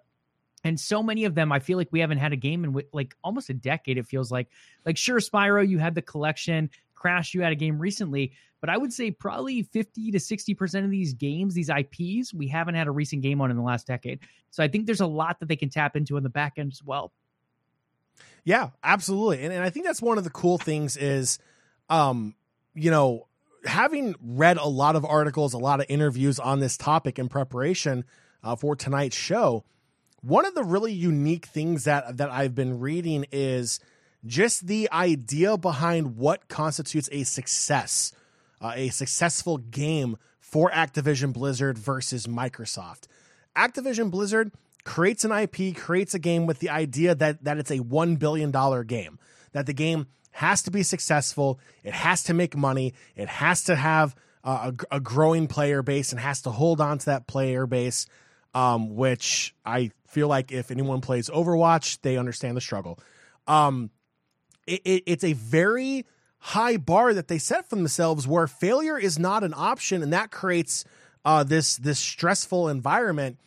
And so many of them, I feel like we haven't had a game in like almost a decade. It feels like, like sure, Spyro, you had the collection. Crash, you had a game recently, but I would say probably 50 to 60% of these games, these IPs, we haven't had a recent game on in the last decade. So I think there's a lot that they can tap into in the back end as well.
Yeah, absolutely. And, and I think that's one of the cool things is um, you know, having read a lot of articles, a lot of interviews on this topic in preparation uh, for tonight's show, one of the really unique things that that I've been reading is just the idea behind what constitutes a success, uh, a successful game for Activision Blizzard versus Microsoft. Activision Blizzard creates an IP, creates a game with the idea that that it's a one billion dollar game, that the game has to be successful. It has to make money. It has to have a, a, growing player base and has to hold on to that player base. Um, which I feel like if anyone plays Overwatch, they understand the struggle. Um, it, it, it's a very high bar that they set for themselves where failure is not an option, and that creates uh, this this stressful environment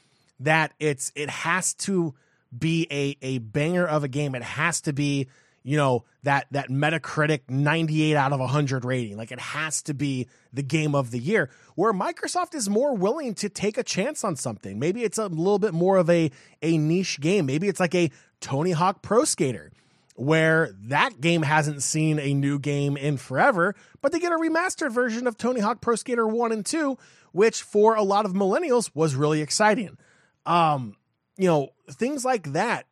that it's it has to be a a banger of a game. It has to be you know that that Metacritic 98 out of 100 rating. Like it has to be the game of the year. Where Microsoft is more willing to take a chance on something. Maybe it's a little bit more of a a niche game. Maybe it's like a Tony Hawk Pro Skater where that game hasn't seen a new game in forever, but they get a remastered version of Tony Hawk Pro Skater 1 and 2, which for a lot of millennials was really exciting. Um, you know, things like that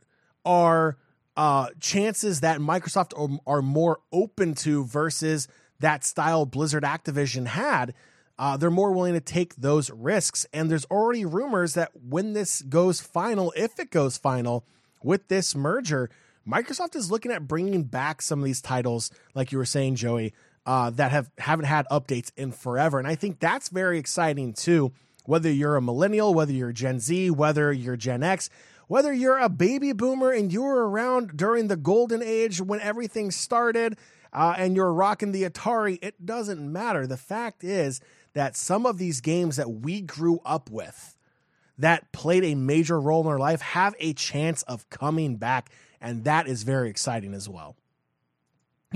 are uh, chances that Microsoft are, are, more open to versus that style Blizzard Activision had. Uh, they're more willing to take those risks. And there's already rumors that when this goes final, if it goes final with this merger, Microsoft is looking at bringing back some of these titles, like you were saying, Joey, uh, that have haven't had updates in forever, and I think that's very exciting too. Whether you're a millennial, whether you're Gen Z, whether you're Gen X, whether you're a baby boomer and you were around during the golden age when everything started, uh, and you're rocking the Atari, it doesn't matter. The fact is that some of these games that we grew up with that played a major role in our life have a chance of coming back. And that is very exciting as well.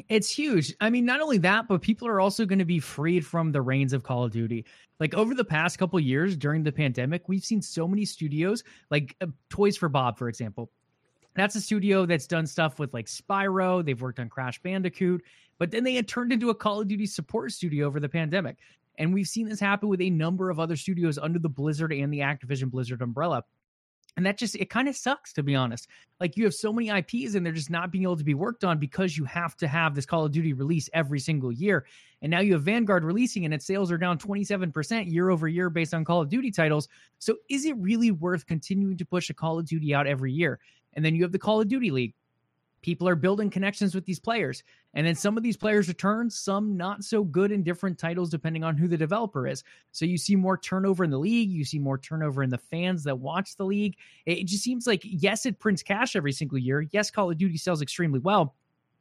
It's huge. I mean, not only that, but people are also going to be freed from the reins of Call of Duty. Like over the past couple years during the pandemic, we've seen so many studios, like uh, Toys for Bob, for example. That's a studio that's done stuff with like Spyro. They've worked on Crash Bandicoot, but then they had turned into a Call of Duty support studio over the pandemic. And we've seen this happen with a number of other studios under the Blizzard and the Activision Blizzard umbrella. And that just, it kind of sucks, to be honest. Like you have so many IPs and they're just not being able to be worked on because you have to have this Call of Duty release every single year. And now you have Vanguard releasing and its sales are down 27% year over year based on Call of Duty titles. So is it really worth continuing to push a Call of Duty out every year? And then you have the Call of Duty League people are building connections with these players. And then some of these players return, some not so good in different titles, depending on who the developer is. So you see more turnover in the league. You see more turnover in the fans that watch the league. It just seems like, yes, it prints cash every single year. Yes, Call of Duty sells extremely well.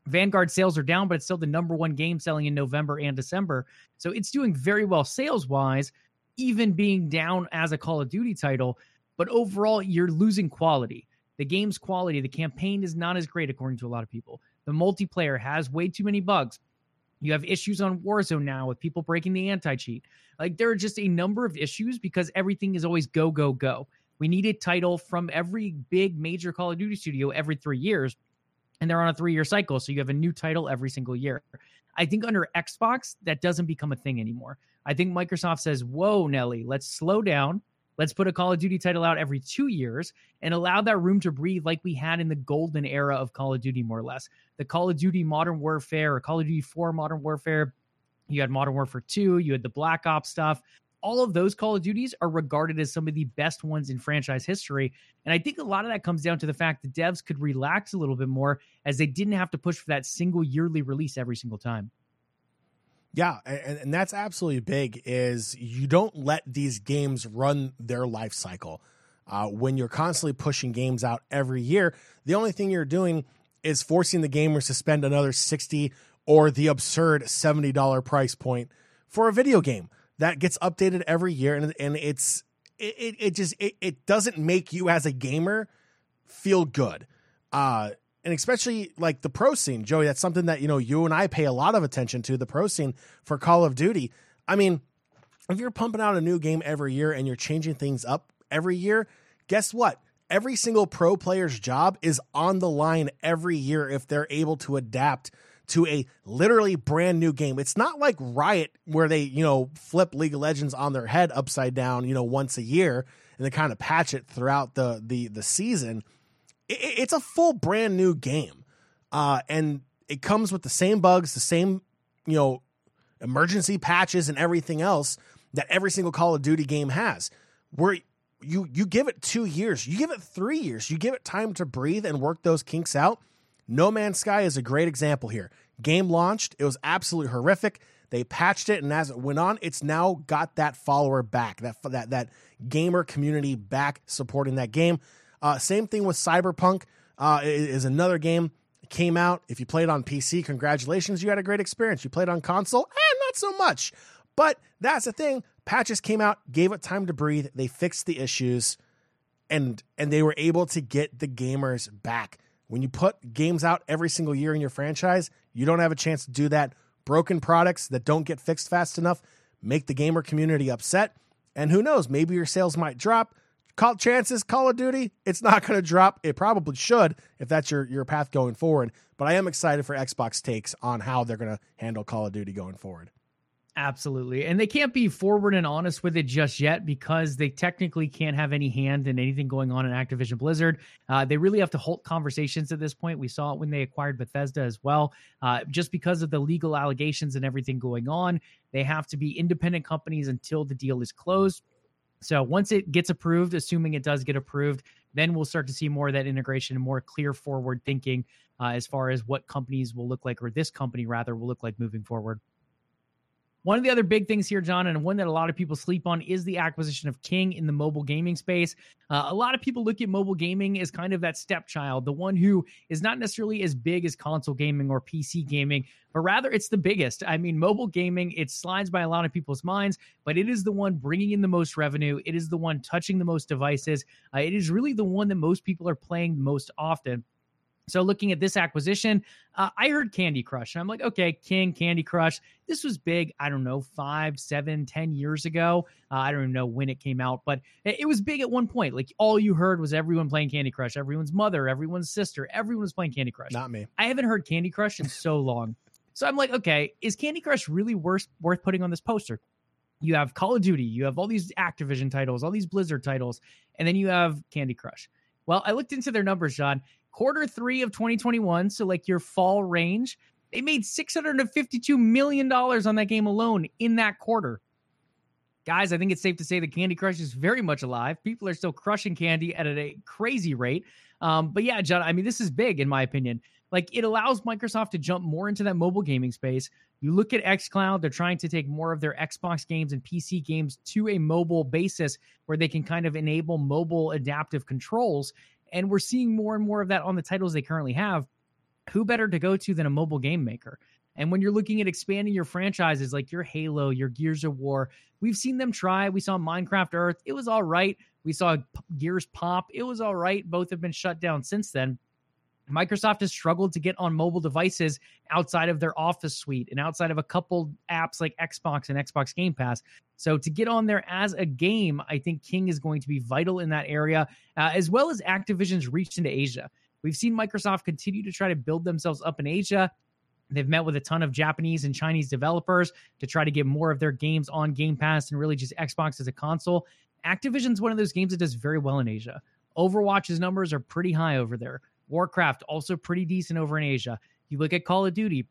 Vanguard sales are down, but it's still the number one game selling in November and December. So it's doing very well sales wise, even being down as a Call of Duty title. But overall, you're losing quality. The game's quality, the campaign is not as great, according to a lot of people. The multiplayer has way too many bugs. You have issues on Warzone now with people breaking the anti cheat. Like there are just a number of issues because everything is always go, go, go. We need a title from every big major Call of Duty studio every three years, and they're on a three year cycle. So you have a new title every single year. I think under Xbox, that doesn't become a thing anymore. I think Microsoft says, Whoa, Nelly, let's slow down. Let's put a Call of Duty title out every two years and allow that room to breathe like we had in the golden era of Call of Duty, more or less. The Call of Duty Modern Warfare or Call of Duty 4 Modern Warfare. You had Modern Warfare 2, you had the Black Ops stuff. All of those Call of Duties are regarded as some of the best ones in franchise history. And I think a lot of that comes down to the fact that devs could relax a little bit more as they didn't have to push for that single yearly release every single time.
Yeah, and, and that's absolutely big. Is you don't let these games run their life cycle. Uh, when you're constantly pushing games out every year, the only thing you're doing is forcing the gamers to spend another sixty or the absurd seventy dollar price point for a video game that gets updated every year, and and it's it it, just it, it doesn't make you as a gamer feel good. Uh, and especially like the pro scene, Joey, that's something that, you know, you and I pay a lot of attention to the pro scene for Call of Duty. I mean, if you're pumping out a new game every year and you're changing things up every year, guess what? Every single pro player's job is on the line every year if they're able to adapt to a literally brand new game. It's not like Riot where they, you know, flip League of Legends on their head upside down, you know, once a year and they kind of patch it throughout the the the season it's a full brand new game, uh, and it comes with the same bugs, the same you know emergency patches and everything else that every single Call of Duty game has. Where you you give it two years, you give it three years, you give it time to breathe and work those kinks out. No Man's Sky is a great example here. Game launched, it was absolutely horrific. They patched it, and as it went on, it's now got that follower back, that that that gamer community back supporting that game. Uh, same thing with Cyberpunk uh, is another game came out. If you played on PC, congratulations, you had a great experience. You played on console, eh, not so much. But that's the thing. Patches came out, gave it time to breathe. They fixed the issues, and and they were able to get the gamers back. When you put games out every single year in your franchise, you don't have a chance to do that. Broken products that don't get fixed fast enough make the gamer community upset. And who knows, maybe your sales might drop. Call chances, Call of Duty, it's not going to drop. It probably should if that's your your path going forward. But I am excited for Xbox takes on how they're going to handle Call of Duty going forward.
Absolutely. And they can't be forward and honest with it just yet because they technically can't have any hand in anything going on in Activision Blizzard. Uh, they really have to halt conversations at this point. We saw it when they acquired Bethesda as well. Uh, just because of the legal allegations and everything going on, they have to be independent companies until the deal is closed. So once it gets approved, assuming it does get approved, then we'll start to see more of that integration and more clear forward thinking uh, as far as what companies will look like, or this company rather will look like moving forward. One of the other big things here, John, and one that a lot of people sleep on is the acquisition of King in the mobile gaming space. Uh, a lot of people look at mobile gaming as kind of that stepchild, the one who is not necessarily as big as console gaming or PC gaming, but rather it's the biggest. I mean, mobile gaming, it slides by a lot of people's minds, but it is the one bringing in the most revenue. It is the one touching the most devices. Uh, it is really the one that most people are playing most often. So looking at this acquisition, uh, I heard Candy Crush. And I'm like, okay, King, Candy Crush. This was big, I don't know, five, seven, ten years ago. Uh, I don't even know when it came out, but it, it, was big at one point. Like all you heard was everyone playing Candy Crush, everyone's mother, everyone's sister, everyone was playing Candy Crush.
Not me.
I haven't heard Candy Crush in so long. So I'm like, okay, is Candy Crush really worth worth putting on this poster? You have Call of Duty, you have all these Activision titles, all these Blizzard titles, and then you have Candy Crush. Well, I looked into their numbers, John quarter three of 2021, so like your fall range, they made $652 million on that game alone in that quarter. Guys, I think it's safe to say that Candy Crush is very much alive. People are still crushing candy at a crazy rate. Um, but yeah, John, I mean, this is big in my opinion. Like it allows Microsoft to jump more into that mobile gaming space. You look at xCloud, they're trying to take more of their Xbox games and PC games to a mobile basis where they can kind of enable mobile adaptive controls. And we're seeing more and more of that on the titles they currently have. Who better to go to than a mobile game maker? And when you're looking at expanding your franchises like your Halo, your Gears of War, we've seen them try. We saw Minecraft Earth. It was all right. We saw Gears Pop. It was all right. Both have been shut down since then. Microsoft has struggled to get on mobile devices outside of their Office suite and outside of a couple apps like Xbox and Xbox Game Pass. So to get on there as a game, I think King is going to be vital in that area, uh, as well as Activision's reach into Asia. We've seen Microsoft continue to try to build themselves up in Asia. They've met with a ton of Japanese and Chinese developers to try to get more of their games on Game Pass and really just Xbox as a console. Activision's one of those games that does very well in Asia. Overwatch's numbers are pretty high over there. Warcraft also pretty decent over in Asia. You look at Call of Duty.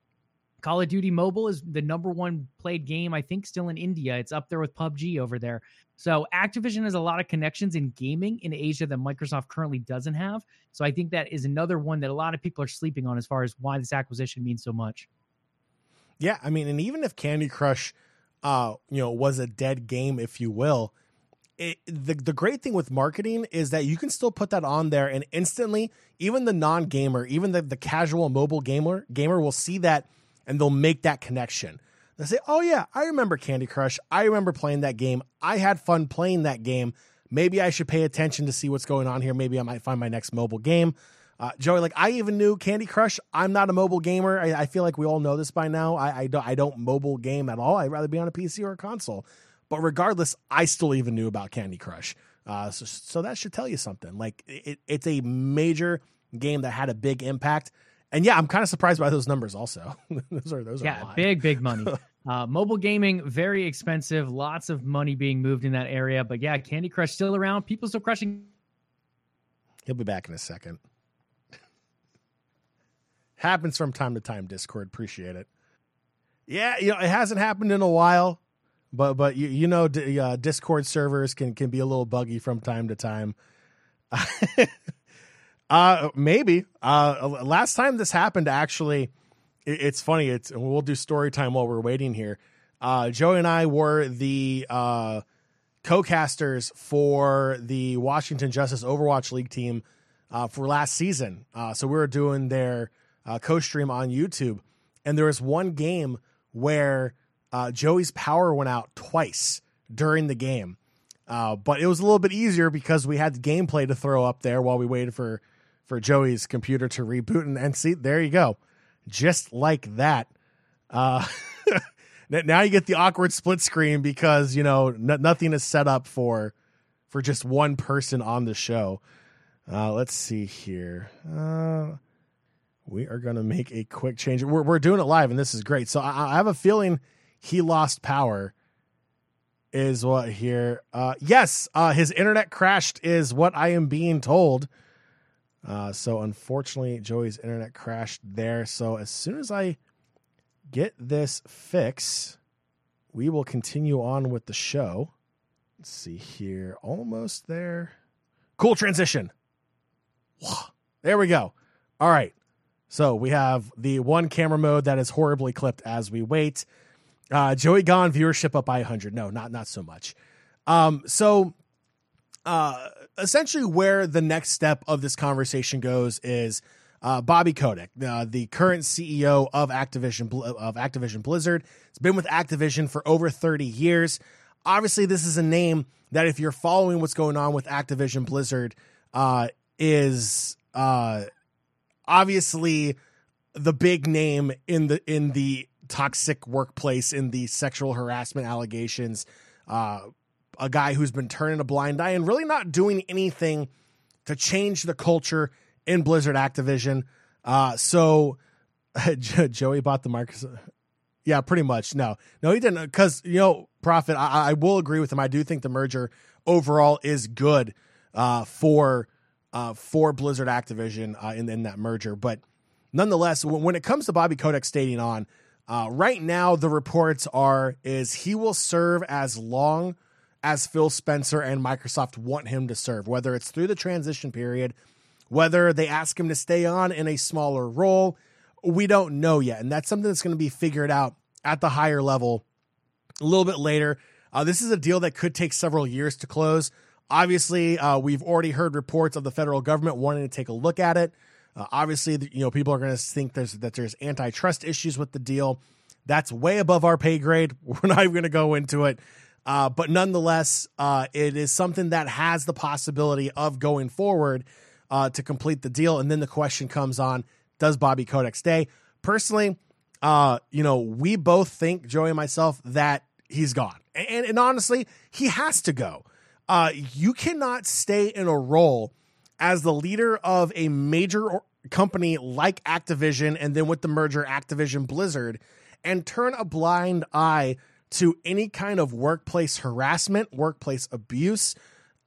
Call of Duty Mobile is the number one played game, I think, still in India. It's up there with PUBG over there. So Activision has a lot of connections in gaming in Asia that Microsoft currently doesn't have. So I think that is another one that a lot of people are sleeping on as far as why this acquisition means so much.
Yeah, I mean, and even if Candy Crush, uh, you know, was a dead game, if you will, it, the the great thing with marketing is that you can still put that on there and instantly even the non-gamer even the, the casual mobile gamer gamer will see that and they'll make that connection. They say oh yeah i remember candy crush. I remember playing that game. I had fun playing that game. Maybe i should pay attention to see what's going on here. Maybe i might find my next mobile game. Uh, joey like i even knew candy crush. I'm not a mobile gamer. I, I feel like we all know this by now. I, I, don't, I don't mobile game at all. I'd rather be on a pc or a console but regardless, I still even knew about Candy Crush. Uh, so, so that should tell you something. Like it, it's a major game that had a big impact. And yeah, I'm kind of surprised by those numbers. Also, those are those
yeah,
are
big big money. uh, mobile gaming very expensive. Lots of money being moved in that area. But yeah, Candy Crush still around. People still crushing.
He'll be back in a second. Happens from time to time. Discord, appreciate it. Yeah, you know it hasn't happened in a while but but you you know uh, Discord servers can can be a little buggy from time to time. uh maybe uh last time this happened actually it, it's funny it's we'll do story time while we're waiting here. Uh Joey and I were the uh co-casters for the Washington Justice Overwatch League team uh for last season. Uh so we were doing their uh co-stream on YouTube and there was one game where uh, Joey's power went out twice during the game. Uh, but it was a little bit easier because we had gameplay to throw up there while we waited for for Joey's computer to reboot. And, and see, there you go, just like that. Uh, now you get the awkward split screen because you know n- nothing is set up for for just one person on the show. Uh, let's see here. Uh, we are going to make a quick change. We're, we're doing it live, and this is great. So I, I have a feeling he lost power is what here uh yes uh his internet crashed is what i am being told. Uh so unfortunately joey's internet crashed there. So as soon as i get this fix we will continue on with the show. Let's see here almost there. Cool transition. There we go. All right. So we have the one camera mode that is horribly clipped as we wait Uh, Joey gone viewership up by 100. No, not not so much. Um, so uh, essentially, where the next step of this conversation goes is uh, Bobby Kotick, uh, the current CEO of Activision of Activision Blizzard. It's been with Activision for over 30 years. Obviously, this is a name that, if you're following what's going on with Activision Blizzard, uh, is uh, obviously the big name in the in the toxic workplace, in the sexual harassment allegations. Uh, a guy who's been turning a blind eye and really not doing anything to change the culture in Blizzard Activision. Uh, so Joey bought the Microsoft. Yeah, pretty much. No, no, he didn't. Because you know, profit. I, I, will agree with him. I do think the merger overall is good uh, for uh, for Blizzard Activision uh, in in that merger. But nonetheless, when, when it comes to Bobby Kotick stating on, uh, right now the reports are is he will serve as long as Phil Spencer and Microsoft want him to serve, whether it's through the transition period whether they ask him to stay on in a smaller role, we don't know yet. And that's something that's going to be figured out at the higher level a little bit later. Uh, this is a deal that could take several years to close. Obviously, uh, we've already heard reports of the federal government wanting to take a look at it. Uh, obviously, you know people are going to think there's that there's antitrust issues with the deal. That's way above our pay grade. We're not even going to go into it. Uh, but nonetheless, uh, it is something that has the possibility of going forward uh, to complete the deal. And then the question comes on does Bobby Kotick stay? Personally, uh, you know, we both think, Joey and myself, that he's gone. And, and honestly, he has to go. Uh, you cannot stay in a role as the leader of a major company like Activision and then with the merger Activision Blizzard and turn a blind eye to any kind of workplace harassment, workplace abuse,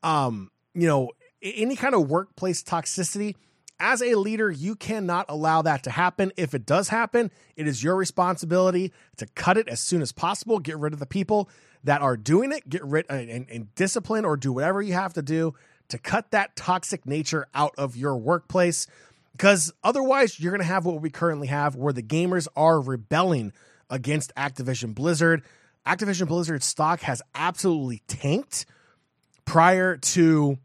um, you know, any kind of workplace toxicity, as a leader, you cannot allow that to happen. If it does happen, it is your responsibility to cut it as soon as possible. Get rid of the people that are doing it, get rid and, and discipline or do whatever you have to do to cut that toxic nature out of your workplace. Because otherwise, you're going to have what we currently have where the gamers are rebelling against Activision Blizzard. Activision Blizzard stock has absolutely tanked prior to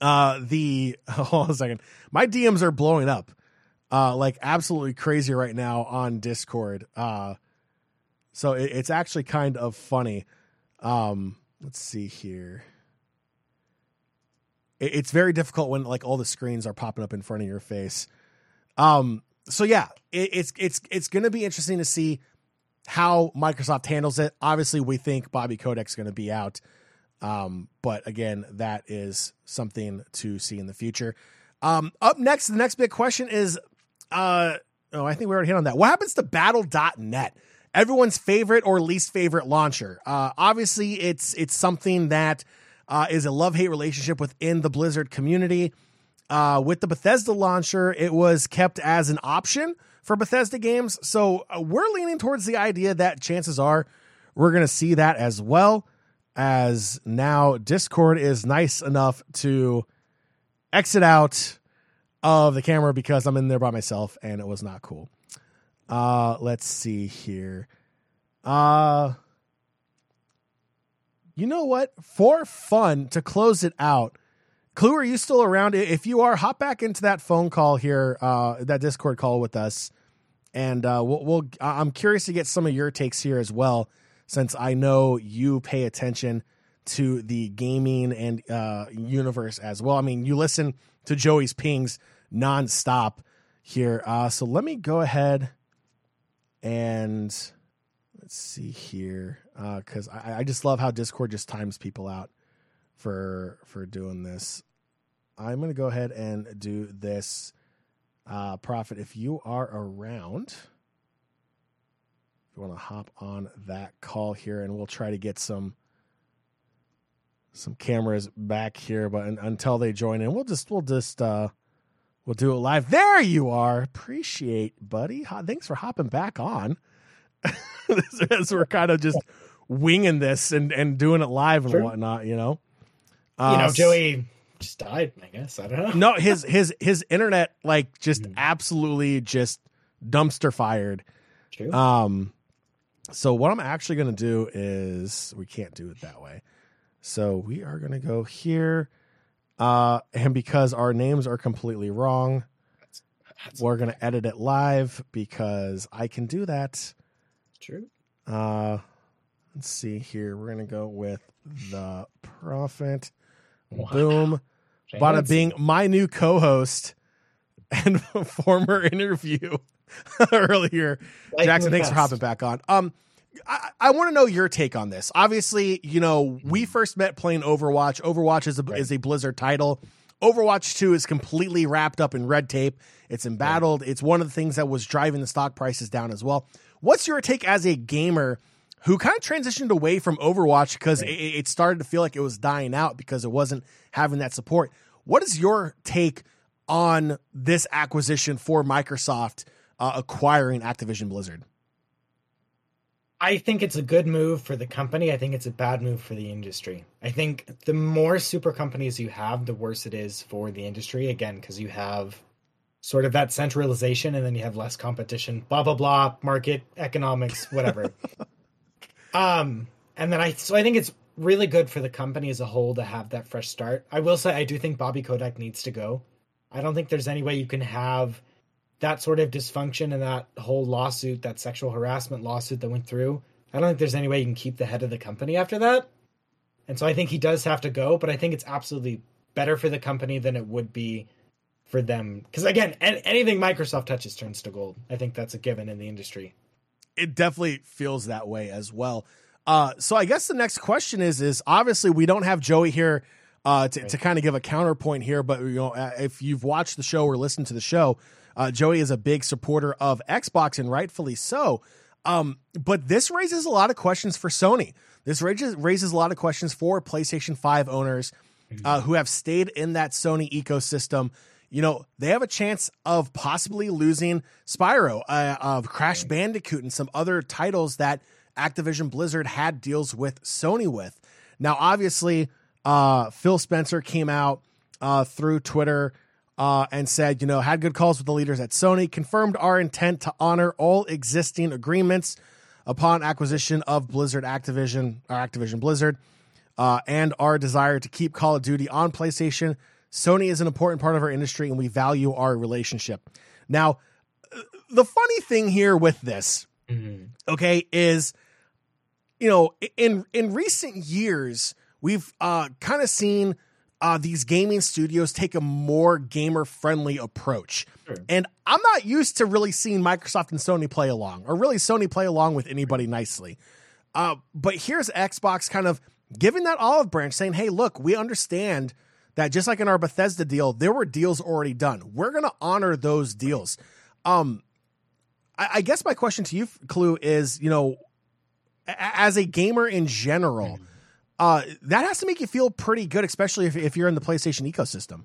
uh, the hold on a second. My DMs are blowing up, uh, like absolutely crazy right now on Discord. Uh, so it, it's actually kind of funny. Um, let's see here. It, it's very difficult when like all the screens are popping up in front of your face. Um, so yeah, it, it's it's it's going to be interesting to see how Microsoft handles it. Obviously, we think Bobby Kotick's going to be out. Um, but again, that is something to see in the future. Um, up next, the next big question is uh, oh, I think we already hit on that. What happens to battle.net? Everyone's favorite or least favorite launcher. Uh, obviously, it's it's something that uh, is a love hate relationship within the Blizzard community. Uh, with the Bethesda launcher, it was kept as an option for Bethesda games. So uh, we're leaning towards the idea that chances are we're going to see that as well as now Discord is nice enough to exit out of the camera because I'm in there by myself and it was not cool. Uh let's see here. Uh you know what? For fun to close it out, Clue, are you still around? If you are, hop back into that phone call here, uh, that Discord call with us, and uh, we'll, we'll. I'm curious to get some of your takes here as well since I know you pay attention to the gaming and uh, universe as well. I mean, you listen to Joey's pings nonstop here. Uh, so let me go ahead and let's see here because uh, I, I just love how Discord just times people out for for doing this. I'm gonna go ahead and do this. Uh, Prophet, if you are around if you want to hop on that call here, and we'll try to get some some cameras back here. But until they join in, we'll just we'll just uh, we'll do it live. There you are. Appreciate, buddy. Thanks for hopping back on. As we're kind of just winging this and and doing it live and sure. whatnot, you know.
Uh, you know, Joey just died. I guess I don't know.
no, his his his internet like just mm. absolutely just dumpster fired.
True.
Um, So what I'm actually going to do is we can't do it that way. So we are going to go here. Uh, and because our names are completely wrong, we're going to edit it live because I can do that.
True.
Uh, let's see here. We're going to go with the prophet.
Wow.
Boom. Bada
Fancy.
Bing, my new co-host and former interview earlier.
Lightning
Jackson, thanks for hopping back on. Um, I, I want to know your take on this. Obviously, you know we first met playing Overwatch. Overwatch is a
Right.
is a Blizzard title. Overwatch Two is completely wrapped up in red tape. It's embattled. It's one of the things that was driving the stock prices down as well. What's your take as a gamer who kind of transitioned away from Overwatch because it, it started to feel like it was dying out because it wasn't having that support? What is your take on this acquisition for Microsoft uh, acquiring Activision Blizzard?
I think it's a good move for the company. I think it's a bad move for the industry. I think the more super companies you have, the worse it is for the industry. Again, because you have sort of that centralization and then you have less competition, blah, blah, blah, market, economics, whatever. um, and then I, so I think it's really good for the company as a whole to have that fresh start. I will say, I do think Bobby Kotick needs to go. I don't think there's any way you can have that sort of dysfunction and that whole lawsuit, that sexual harassment lawsuit that went through, I don't think there's any way you can keep the head of the company after that. And so I think he does have to go, but I think it's absolutely better for the company than it would be for them. Because again, an- anything Microsoft touches turns to gold. I think that's a given in the industry.
it definitely feels that way as well. Uh, so I guess the next question is is obviously we don't have Joey here uh, to, to kind of give a counterpoint here, but you know uh, if you've watched the show or listened to the show, uh, Joey is a big supporter of Xbox and rightfully so. Um, but this raises a lot of questions for Sony. This raises raises a lot of questions for PlayStation Five owners uh, who have stayed in that Sony ecosystem. You know, they have a chance of possibly losing Spyro, uh, of Crash Bandicoot, and some other titles that Activision Blizzard had deals with Sony with. Now, obviously, uh, Phil Spencer came out uh, through Twitter uh, and said, you know, had good calls with the leaders at Sony, confirmed our intent to honor all existing agreements upon acquisition of Blizzard Activision or Activision Blizzard, uh, and our desire to keep Call of Duty on PlayStation. Sony is an important part of our industry, and we value our relationship. Now, the funny thing here with this, okay, is you know, in in recent years, we've uh, kind of seen uh, these gaming studios take a more gamer friendly approach.
Sure.
And I'm not used to really seeing Microsoft and Sony play along, or really Sony play along with anybody nicely. Uh, but here's Xbox kind of giving that olive branch, saying, "Hey, look, we understand that just like in our Bethesda deal, there were deals already done. We're going to honor those deals." Um, I, I guess my question to you, Clue, is you know, a- as a gamer in general, uh, that has to make you feel pretty good, especially if, if you're in the PlayStation ecosystem.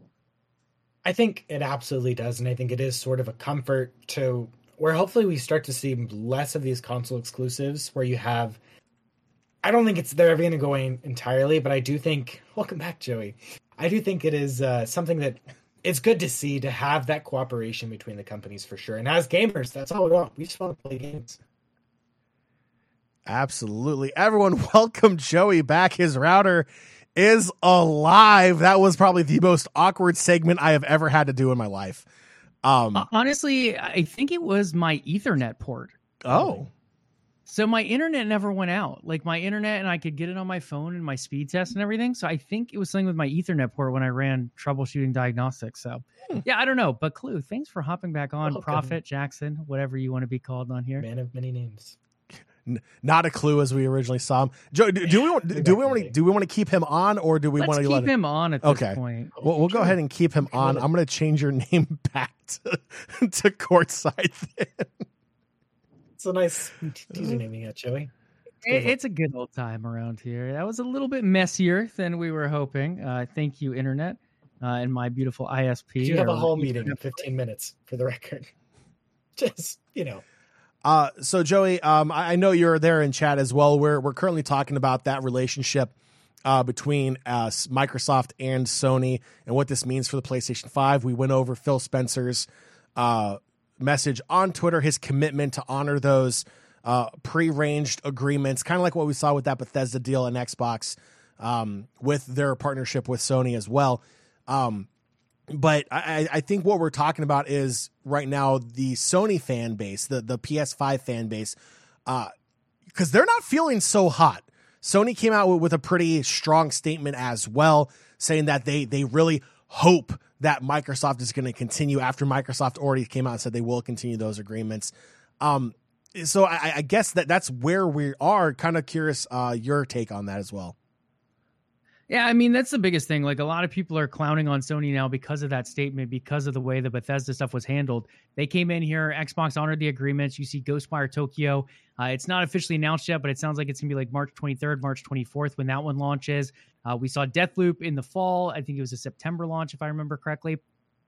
I think it absolutely does, and I think it is sort of a comfort to where hopefully we start to see less of these console exclusives where you have. I don't think it's they're ever going to go in entirely, but I do think. Welcome back, Joey. I do think it is uh, something that it's good to see to have that cooperation between the companies for sure. And as gamers, that's all we want. We just want to play games.
Absolutely. Everyone, welcome Joey back. His router is alive. That was probably the most awkward segment I have ever had to do in my life. Um,
Honestly, I think it was my Ethernet port.
oh,
So my internet never went out. Like my internet, and I could get it on my phone and my speed test and everything. So I think it was something with my Ethernet port when I ran troubleshooting diagnostics. So
Hmm.
yeah, I don't know. But Clue, thanks for hopping back on.
Welcome.
Prophet Jackson, whatever you want to be called on here.
Man of many names.
n- not a clue as we originally saw him. Joe, do, do we want, do we want to do we want to keep him on or do we
Let's
want to
keep
let him?
him on at this
Okay.
point.
We'll, we'll go ahead and keep him on. I'm going to change your name back to, to courtside. Then.
A nice teaser naming it, Joey.
It- it's a good old time around here. That was a little bit messier than we were hoping. Uh, thank you, internet, uh, and my beautiful ISP.
You have a whole meeting in 15 minutes for the record. Just, you know.
Uh, so Joey, um, I, I know you're there in chat as well. We're we're currently talking about that relationship uh, between uh, Microsoft and Sony and what this means for the PlayStation Five. We went over Phil Spencer's uh, message on Twitter, his commitment to honor those uh, pre-ranged agreements, kind of like what we saw with that Bethesda deal and Xbox um, with their partnership with Sony as well. Um, but I, I think what we're talking about is right now the Sony fan base, the the PS5 fan base, because uh, they're not feeling so hot. Sony came out with, with a pretty strong statement as well, saying that they they really hope that Microsoft is going to continue after Microsoft already came out and said they will continue those agreements. Um, so I, I guess that that's where we are. Kind of curious uh, your take on that as well.
Yeah, I mean that's the biggest thing. Like a lot of people are clowning on Sony now because of that statement, because of the way the Bethesda stuff was handled. They came in here, Xbox honored the agreements. You see Ghostwire Tokyo. Uh, it's not officially announced yet, but it sounds like it's gonna be like March 23rd, March 24th when that one launches. Uh, we saw Deathloop in the fall. I think it was a September launch, if I remember correctly.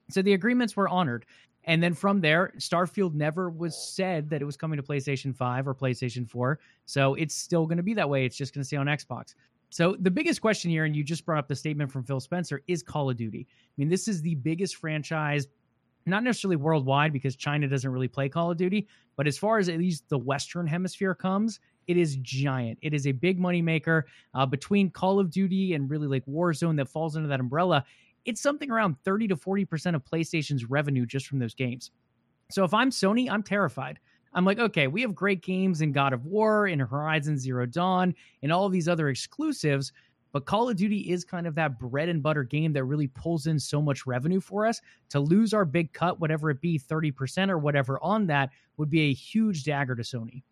So the agreements were honored. And then from there, Starfield never was said that it was coming to PlayStation 5 or PlayStation 4. So it's still going to be that way. It's just going to stay on Xbox. So the biggest question here, and you just brought up the statement from Phil Spencer, is Call of Duty. I mean, this is the biggest franchise, not necessarily worldwide because China doesn't really play Call of Duty, but as far as at least the Western Hemisphere comes, it is giant. It is a big money maker uh, between Call of Duty and really like Warzone that falls under that umbrella. It's something around 30 to 40% of PlayStation's revenue just from those games. So if I'm Sony, I'm terrified. I'm like, okay, we have great games in God of War, in Horizon Zero Dawn, and all these other exclusives. But Call of Duty is kind of that bread and butter game that really pulls in so much revenue for us. To lose our big cut, whatever it be, 30% or whatever on that, would be a huge dagger to Sony.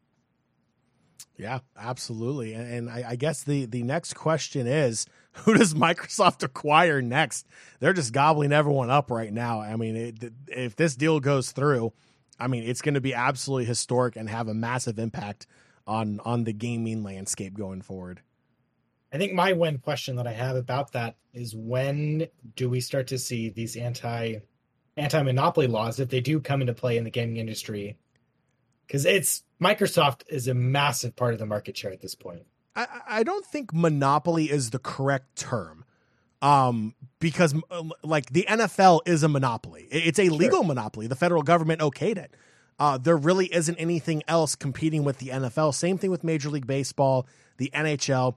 Yeah, absolutely. And I, I guess the, the next question is who does Microsoft acquire next? They're just gobbling everyone up right now. I mean, it, if this deal goes through, I mean, it's going to be absolutely historic and have a massive impact on on the gaming landscape going forward.
I think my one question that I have about that is when do we start to see these anti anti monopoly laws if they do come into play in the gaming industry? Because it's Microsoft is a massive part of the market share at this point.
I, I don't think monopoly is the correct term um, because uh, like the NFL is a monopoly. It's a legal sure. monopoly. The federal government okayed it. Uh, there really isn't anything else competing with the NFL. Same thing with Major League Baseball, the NHL.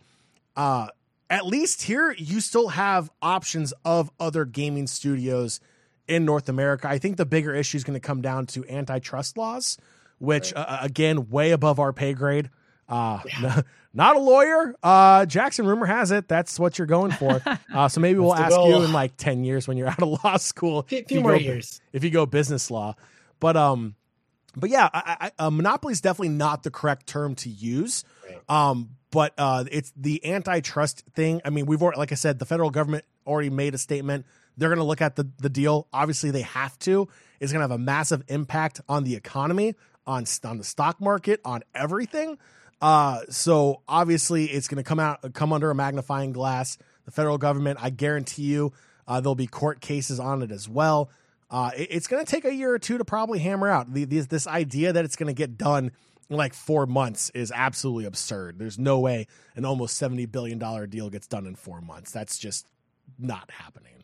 Uh, at least here, you still have options of other gaming studios in North America. I think the bigger issue is going to come down to antitrust laws, which, right. uh, again, way above our pay grade. Uh, yeah. not a lawyer. Uh, Jackson, rumor has it that's what you're going for. Uh, so maybe we'll ask you in like ten years when you're out of law school.
A few more go, years
if you go business law. But um, but yeah, I, I, uh, monopoly is definitely not the correct term to use. Right. Um, but uh, it's the antitrust thing. I mean, we've already, like I said, the federal government already made a statement. They're going to look at the the deal. Obviously, they have to. It's going to have a massive impact on the economy, on on the stock market, on everything. Uh, so obviously it's going to come out, come under a magnifying glass. The federal government, I guarantee you, uh, there'll be court cases on it as well. Uh, it, it's going to take a year or two to probably hammer out the, this, this idea that it's going to get done in like four months is absolutely absurd. There's no way an almost seventy billion dollar deal gets done in four months. That's just not happening.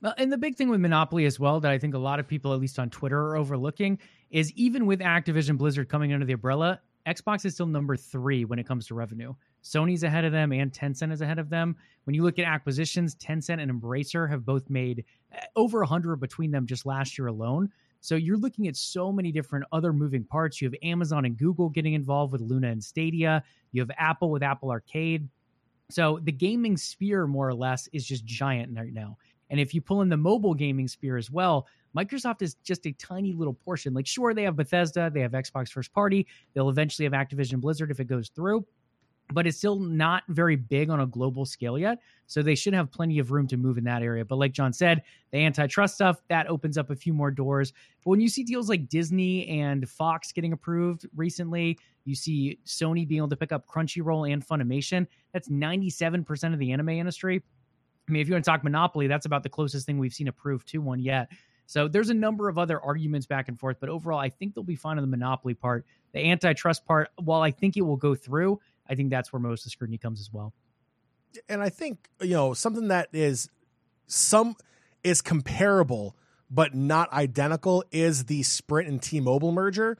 Well, and the big thing with Monopoly as well that I think a lot of people, at least on Twitter, are overlooking is even with Activision Blizzard coming under the umbrella, Xbox is still number three when it comes to revenue. Sony's ahead of them and Tencent is ahead of them. When you look at acquisitions, Tencent and Embracer have both made eh, over 100 between them just last year alone. So you're looking at so many different other moving parts. You have Amazon and Google getting involved with Luna and Stadia. You have Apple with Apple Arcade. So the gaming sphere, more or less, is just giant right now. And if you pull in the mobile gaming sphere as well, Microsoft is just a tiny little portion. Like, sure, they have Bethesda, they have Xbox first party, they'll eventually have Activision Blizzard if it goes through, but it's still not very big on a global scale yet. So they should have plenty of room to move in that area. But like John said, the antitrust stuff that opens up a few more doors. But when you see deals like Disney and Fox getting approved recently, you see Sony being able to pick up Crunchyroll and Funimation. That's 97% of the anime industry. I mean, if you want to talk monopoly, that's about the closest thing we've seen approved to one yet. So there's a number of other arguments back and forth, but overall, I think they'll be fine on the monopoly part. The antitrust part, while I think it will go through, I think that's where most of the scrutiny comes as well.
And I think you know something that is some is comparable but not identical is the Sprint and T-Mobile merger.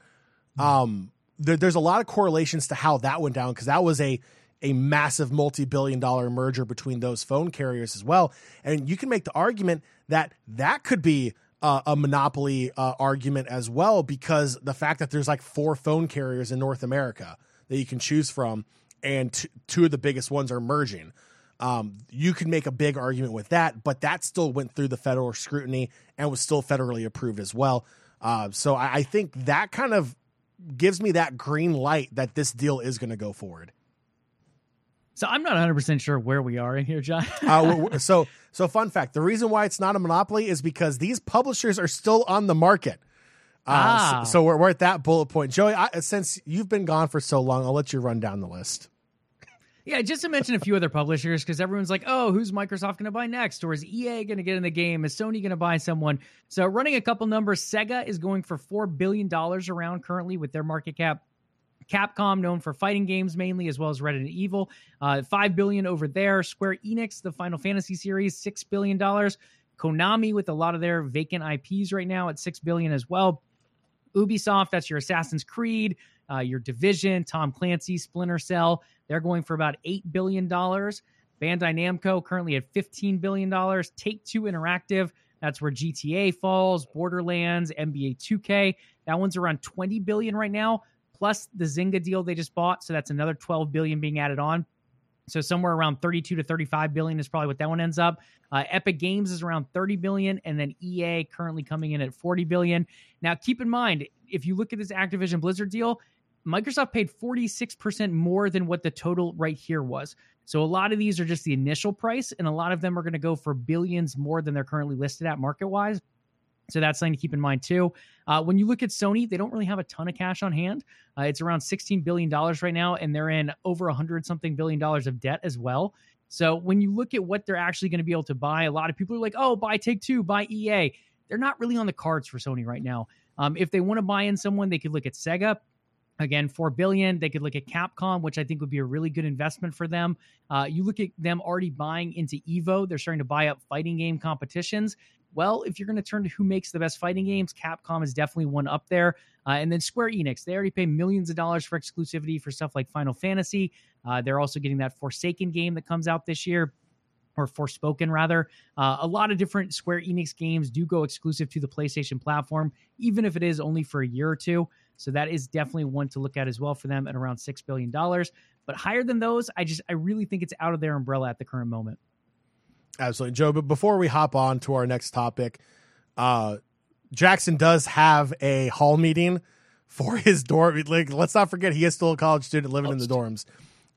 Mm-hmm. Um, there, there's a lot of correlations to how that went down because that was a a massive multi-billion dollar merger between those phone carriers as well and you can make the argument that that could be uh, a monopoly uh, argument as well because the fact that there's like four phone carriers in North America that you can choose from and t- two of the biggest ones are merging. Um, you can make a big argument with that but that still went through the federal scrutiny and was still federally approved as well. Uh, so I, I think that kind of gives me that green light that this deal is going to go forward
So I'm not 100% sure where we are in here, John.
uh, so, so fun fact: the reason why it's not a monopoly is because these publishers are still on the market. Uh,
Ah.
so, so we're, we're at that bullet point, Joey. I, since you've been gone for so long, I'll let you run down the list.
Yeah, just to mention a few other publishers, because everyone's like, oh, who's Microsoft going to buy next? Or is EA going to get in the game? Is Sony going to buy someone? So, running a couple numbers, Sega is going for $4 billion around currently with their market cap. Capcom, known for fighting games mainly, as well as Resident Evil, uh, 5 billion over there. Square Enix, the Final Fantasy series, $6 billion. Konami, with a lot of their vacant IPs right now, at 6 billion as well. Ubisoft, that's your Assassin's Creed, uh, your Division, Tom Clancy, Splinter Cell. They're going for about $8 billion. Bandai Namco currently at $15 billion. Take Two Interactive, that's where GTA falls, Borderlands, NBA 2K. That one's around 20 billion right now, plus the Zynga deal they just bought. So that's another 12 billion being added on. So somewhere around 32 to 35 billion is probably what that one ends up. Uh, Epic Games is around 30 billion, and then EA currently coming in at 40 billion. Now, keep in mind, if you look at this Activision Blizzard deal, Microsoft paid 46% more than what the total right here was. So a lot of these are just the initial price, and a lot of them are going to go for billions more than they're currently listed at market wise. So that's something to keep in mind too. Uh, when you look at Sony, they don't really have a ton of cash on hand. Uh, it's around $16 billion right now, and they're in over a 100 something billion dollars of debt as well. So when you look at what they're actually going to be able to buy, a lot of people are like, oh, buy Take Two, buy EA. They're not really on the cards for Sony right now. Um, if they want to buy in someone, they could look at Sega. Again, four billion. They could look at Capcom, which I think would be a really good investment for them. Uh, you look at them already buying into Evo. They're starting to buy up fighting game competitions. Well, if you're going to turn to who makes the best fighting games, Capcom is definitely one up there. Uh, and then Square Enix, they already pay millions of dollars for exclusivity for stuff like Final Fantasy. Uh, they're also getting that Forsaken game that comes out this year or Forspoken rather. Uh, a lot of different Square Enix games do go exclusive to the PlayStation platform, even if it is only for a year or two. So that is definitely one to look at as well for them at around six billion dollars. But higher than those, I just I really think it's out of their umbrella at the current moment.
Absolutely, Joe. But before we hop on to our next topic, uh, Jackson does have a hall meeting for his dorm. Like, let's not forget he is still a college student living in the dorms.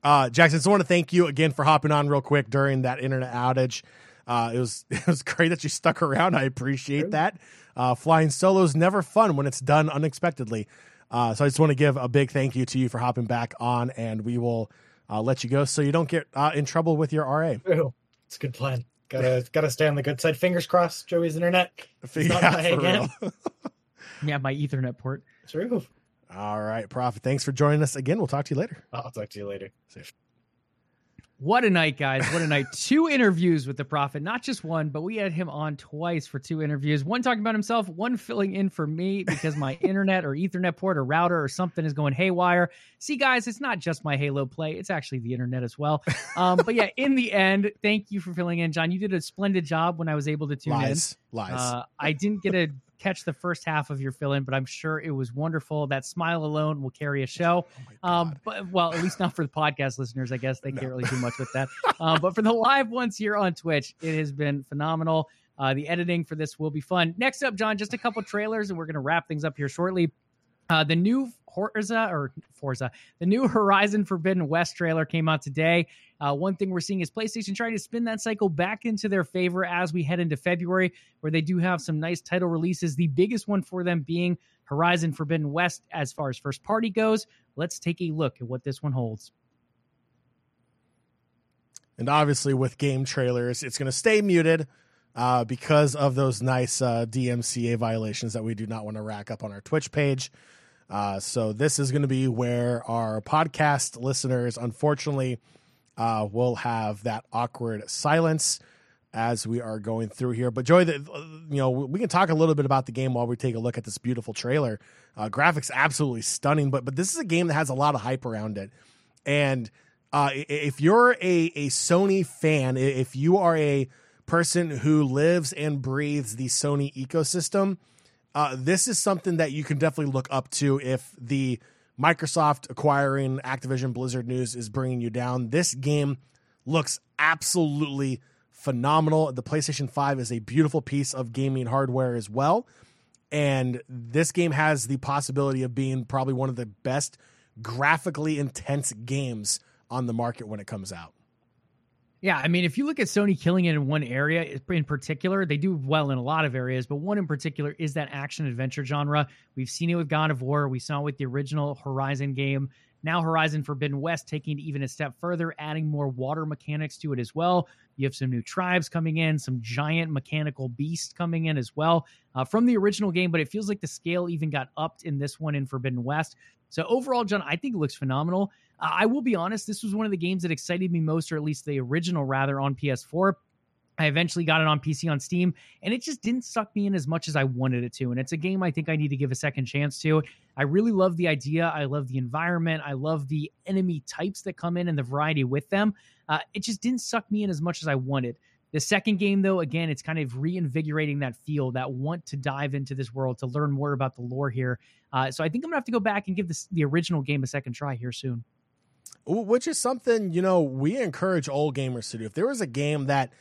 Uh, Jackson, so I want to thank you again for hopping on real quick during that internet outage. Uh, it was it was great that you stuck around. I appreciate that. Uh, flying solo is never fun when it's done unexpectedly. Uh, so I just want to give a big thank you to you for hopping back on, and we will uh, let you go so you don't get uh, in trouble with your RA.
True. It's a good plan. Gotta gotta stay on the good side. Fingers crossed. Joey's internet. It's not
Yeah, for
again.
real.
Yeah, my Ethernet port.
True.
All right, Prophet. Thanks for joining us again. We'll talk to you later.
I'll talk to you later.
What a night, guys. What a night. two interviews with the Prophet. Not just one, but we had him on twice for two interviews. One talking about himself, one filling in for me because my internet or Ethernet port or router or something is going haywire. See, guys, it's not just my Halo play, it's actually the internet as well. Um, but yeah, in the end, thank you for filling in, John. You did a splendid job when I was able to tune
Lies,
in.
lies.
Uh, I didn't get to catch the first half of your fill in, but I'm sure it was wonderful. That smile alone will carry a show.
oh
Um, but well, at least not for the podcast listeners. I guess they can't really do much with that. Um, but for the live ones here on Twitch, it has been phenomenal. Uh, the editing for this will be fun. Next up, John, just a couple trailers, and we're going to wrap things up here shortly. Uh, the new Forza or Forza, the new Horizon Forbidden West trailer came out today. Uh, one thing we're seeing is PlayStation trying to spin that cycle back into their favor as we head into February, where they do have some nice title releases. The biggest one for them being Horizon Forbidden West as far as first party goes. Let's take a look at what this one holds.
and obviously, with game trailers, it's going to stay muted uh, because of those nice uh, DMCA violations that we do not want to rack up on our Twitch page. Uh, so this is going to be where our podcast listeners, unfortunately, uh, will have that awkward silence as we are going through here. But Joy, the, you know, we can talk a little bit about the game while we take a look at this beautiful trailer. Uh, graphics absolutely stunning, but but this is a game that has a lot of hype around it. And uh, if you're a a Sony fan, if you are a person who lives and breathes the Sony ecosystem, uh, this is something that you can definitely look up to if the Microsoft acquiring Activision Blizzard news is bringing you down. This game looks absolutely phenomenal. The PlayStation 5 is a beautiful piece of gaming hardware as well. And this game has the possibility of being probably one of the best graphically intense games on the market when it comes out.
Yeah, I mean, if you look at Sony killing it in one area in particular, they do well in a lot of areas, but one in particular is that action adventure genre. We've seen it with God of War, we saw it with the original Horizon game. Now, Horizon Forbidden West taking it even a step further, adding more water mechanics to it as well. You have some new tribes coming in, some giant mechanical beasts coming in as well uh, from the original game, but it feels like the scale even got upped in this one in Forbidden West. So, overall, John, I think it looks phenomenal. I will be honest, this was one of the games that excited me most, or at least the original rather, on PS4. I eventually got it on PC on Steam, and it just didn't suck me in as much as I wanted it to. And it's a game I think I need to give a second chance to. I really love the idea. I love the environment. I love the enemy types that come in and the variety with them. Uh, it just didn't suck me in as much as I wanted. The second game, though, again, it's kind of reinvigorating that feel, that want to dive into this world to learn more about the lore here. Uh, so I think I'm gonna have to go back and give this the original game a second try here soon
which is something you know we encourage old gamers to do. If there was a game that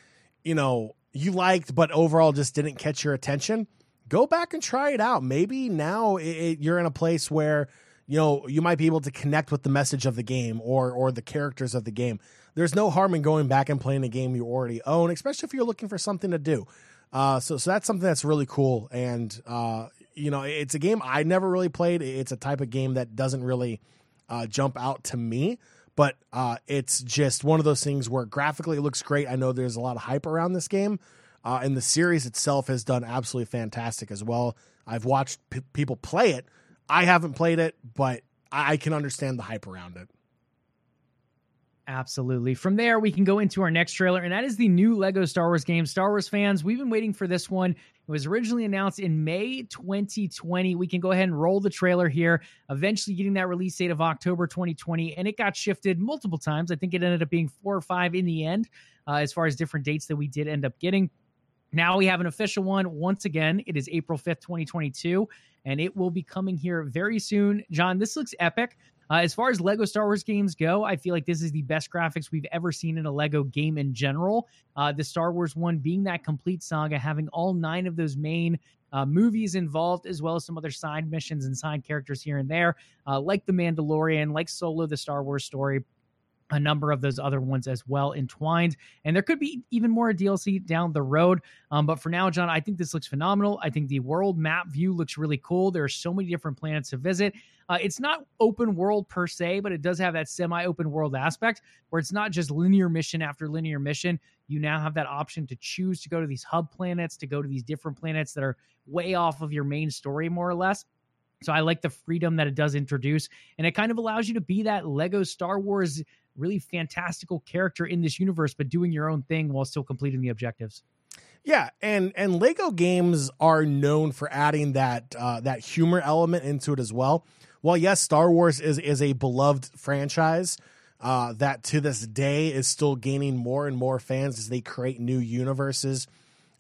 you know you liked but overall just didn't catch your attention, go back and try it out. Maybe now it, it, you're in a place where you know you might be able to connect with the message of the game or or the characters of the game. There's no harm in going back and playing a game you already own, especially if you're looking for something to do. Uh, so so that's something that's really cool, and uh, you know it's a game I never really played. It's a type of game that doesn't really uh, jump out to me but uh, it's just one of those things where graphically it looks great. I know there's a lot of hype around this game, uh, and the series itself has done absolutely fantastic as well. I've watched p- people play it. I haven't played it, but I can understand the hype around it.
Absolutely. From there, we can go into our next trailer, and that is the new Lego Star Wars game. Star Wars fans, we've been waiting for this one. It was originally announced in May 2020. We can go ahead and roll the trailer here, eventually getting that release date of October 2020, and it got shifted multiple times. I think it ended up being four or five in the end, uh, as far as different dates that we did end up getting. Now we have an official one. Once again, it is April 5th, 2022, and it will be coming here very soon. John, this looks epic. Uh, as far as Lego Star Wars games go, I feel like this is the best graphics we've ever seen in a Lego game in general. Uh, the Star Wars one being that complete saga, having all nine of those main uh, movies involved, as well as some other side missions and side characters here and there, uh, like The Mandalorian, like Solo, the Star Wars story a number of those other ones as well entwined. And there could be even more DLC down the road. Um, but for now, John, I think this looks phenomenal. I think the world map view looks really cool. There are so many different planets to visit. Uh, it's not open world per se, but it does have that semi open world aspect where it's not just linear mission after linear mission. You now have that option to choose to go to these hub planets, to go to these different planets that are way off of your main story, more or less. So I like the freedom that it does introduce, and it kind of allows you to be that Lego Star Wars really fantastical character in this universe, but doing your own thing while still completing the objectives.
Yeah, and and Lego games are known for adding that uh, that humor element into it as well. Well, yes, Star Wars is is a beloved franchise uh, that to this day is still gaining more and more fans as they create new universes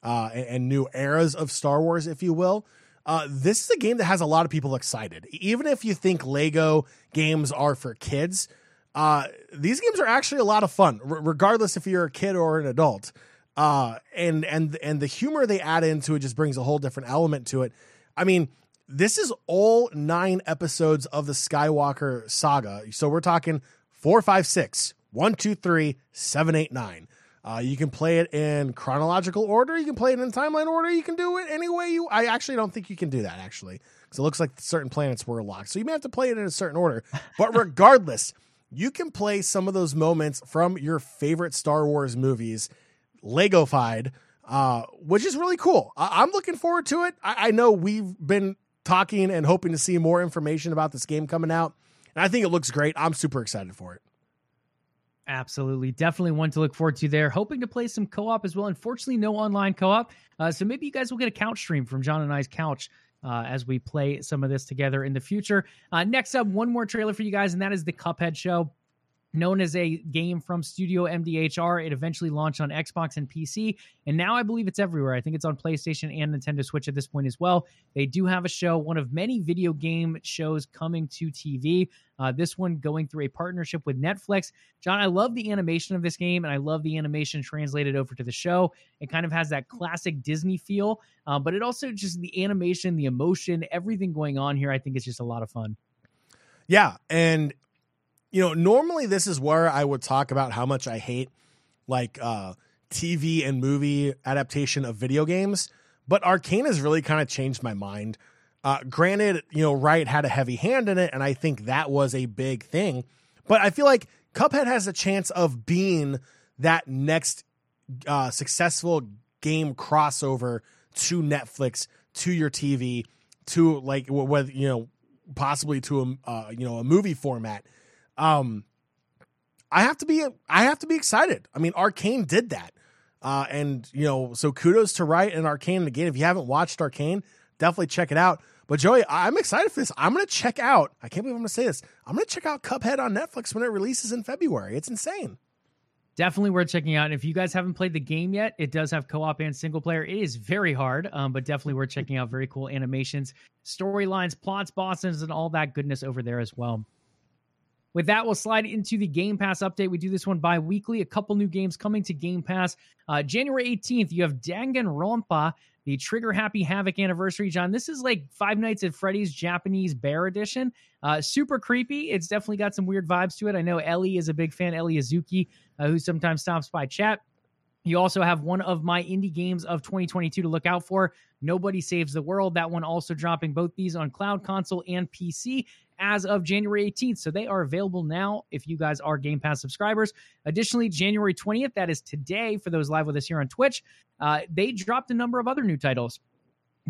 uh, and, and, new eras of Star Wars, if you will. Uh, this is a game that has a lot of people excited. Even if you think Lego games are for kids, uh, these games are actually a lot of fun, r- regardless if you're a kid or an adult. Uh, and and and the humor they add into it just brings a whole different element to it. I mean, this is all nine episodes of the Skywalker saga. So we're talking four, five, six, one, two, three, seven, eight, nine. Uh, you can play it in chronological order. You can play it in timeline order. You can do it any way you. I actually don't think you can do that actually, because it looks like certain planets were locked. So you may have to play it in a certain order. But regardless, you can play some of those moments from your favorite Star Wars movies, Legofied, uh, which is really cool. I- am looking forward to it. I-, I know we've been talking and hoping to see more information about this game coming out, and I think it looks great. I'm super excited for it.
Absolutely. Definitely one to look forward to there. Hoping to play some co op as well. Unfortunately, no online co op. Uh, so maybe you guys will get a couch stream from John and I's couch uh, as we play some of this together in the future. Uh, next up, one more trailer for you guys, and that is the Cuphead show known as a game from Studio MDHR. It eventually launched on Xbox and PC, and now I believe it's everywhere. I think it's on PlayStation and Nintendo Switch at this point as well. They do have a show, one of many video game shows coming to TV. Uh, this one going through a partnership with Netflix. John, I love the animation of this game, and I love the animation translated over to the show. It kind of has that classic Disney feel, uh, but it also just the animation, the emotion, everything going on here. I think it's just a lot of fun.
Yeah, and you know, normally this is where I would talk about how much I hate like uh TV and movie adaptation of video games, but Arcane has really kind of changed my mind. Uh granted, you know, Riot had a heavy hand in it and I think that was a big thing, but I feel like Cuphead has a chance of being that next uh successful game crossover to Netflix, to your TV, to like whether you know possibly to a uh, you know a movie format um, I have to be I have to be excited. I mean, Arcane did that. Uh, and you know, so kudos to Riot and Arcane again. If you haven't watched Arcane, definitely check it out. But Joey, I'm excited for this. I'm gonna check out. I can't believe I'm gonna say this. I'm gonna check out Cuphead on Netflix when it releases in February. It's insane.
Definitely worth checking out. And if you guys haven't played the game yet, it does have co-op and single player. It is very hard, um, but definitely worth checking out. Very cool animations, storylines, plots, bosses, and all that goodness over there as well. With that, we'll slide into the Game Pass update. We do this one bi weekly. A couple new games coming to Game Pass. Uh, January 18th, you have Danganronpa, the Trigger Happy Havoc anniversary. John, this is like Five Nights at Freddy's Japanese Bear Edition. Uh, super creepy. It's definitely got some weird vibes to it. I know Ellie is a big fan, Ellie Azuki, uh, who sometimes stops by chat. You also have one of my indie games of 2022 to look out for. Nobody Saves the World. That one also dropping both these on cloud console and PC as of January 18th. So they are available now if you guys are Game Pass subscribers. Additionally, January 20th, that is today for those live with us here on Twitch, uh, they dropped a number of other new titles.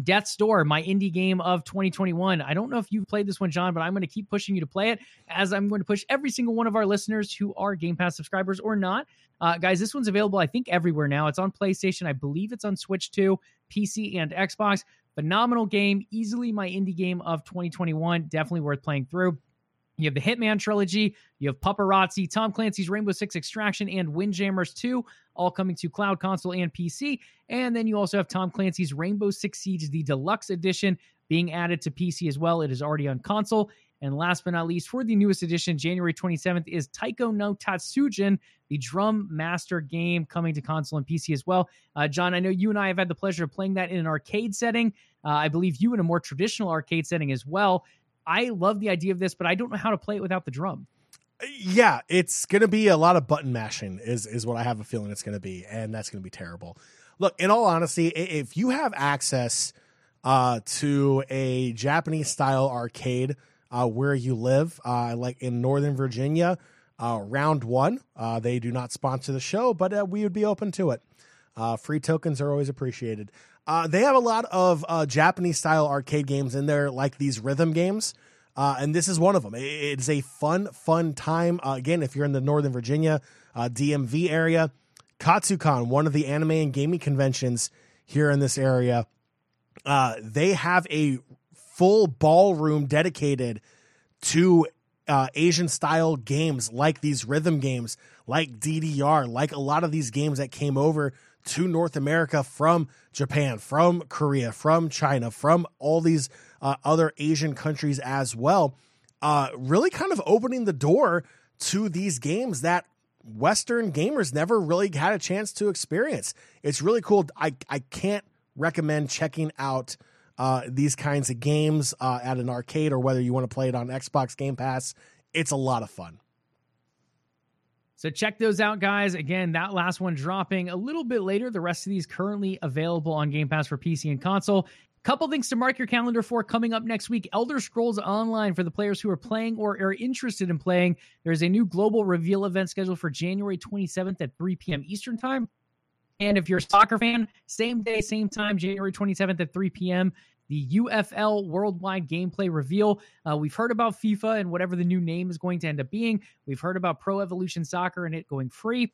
Death's Door, my indie game of 2021. I don't know if you've played this one, John, but I'm going to keep pushing you to play it as I'm going to push every single one of our listeners who are Game Pass subscribers or not. Uh, guys, this one's available, I think, everywhere now. It's on PlayStation. I believe it's on Switch too, PC and Xbox. Phenomenal game, easily my indie game of 2021. Definitely worth playing through. You have the Hitman trilogy, you have Pupperazzi, Tom Clancy's Rainbow Six Extraction, and Windjammers 2, all coming to cloud console and PC. And then you also have Tom Clancy's Rainbow Six Siege, the deluxe edition, being added to PC as well. It is already on console. And last but not least, for the newest edition, January 27th, is Taiko no Tatsujin, the Drum Master game coming to console and PC as well. Uh, John, I know you and I have had the pleasure of playing that in an arcade setting. Uh, I believe you in a more traditional arcade setting as well. I love the idea of this, but I don't know how to play it without the drum.
Yeah, it's going to be a lot of button mashing, is is what I have a feeling it's going to be, and that's going to be terrible. Look, in all honesty, if you have access uh, to a Japanese style arcade uh, where you live, uh, like in Northern Virginia, uh, round one, uh, they do not sponsor the show, but uh, we would be open to it. free tokens are always appreciated. Uh, they have a lot of uh, Japanese style arcade games in there, like these rhythm games. Uh, and this is one of them. It's a fun, fun time. Uh, again, if you're in the Northern Virginia uh, DMV area, Katsucon, one of the anime and gaming conventions here in this area, uh, they have a full ballroom dedicated to Asian style games like these rhythm games, like DDR, like a lot of these games that came over to North America from Japan, from Korea, from China, from all these uh, other Asian countries as well, uh, really kind of opening the door to these games that Western gamers never really had a chance to experience. It's really cool. I, I can't recommend checking out uh, these kinds of games uh, at an arcade or whether you want to play it on Xbox Game Pass. It's a lot of fun.
So check those out, guys. Again, that last one dropping a little bit later. The rest of these currently available on Game Pass for PC and console. Couple things to mark your calendar for coming up next week Elder Scrolls Online for the players who are playing or are interested in playing. There's a new global reveal event scheduled for January 27th at 3 p.m. Eastern Time. And if you're a soccer fan, same day, same time, January 27th at 3 p.m. the UFL Worldwide Gameplay Reveal. Uh, we've heard about FIFA and whatever the new name is going to end up being. We've heard about Pro Evolution Soccer and it going free.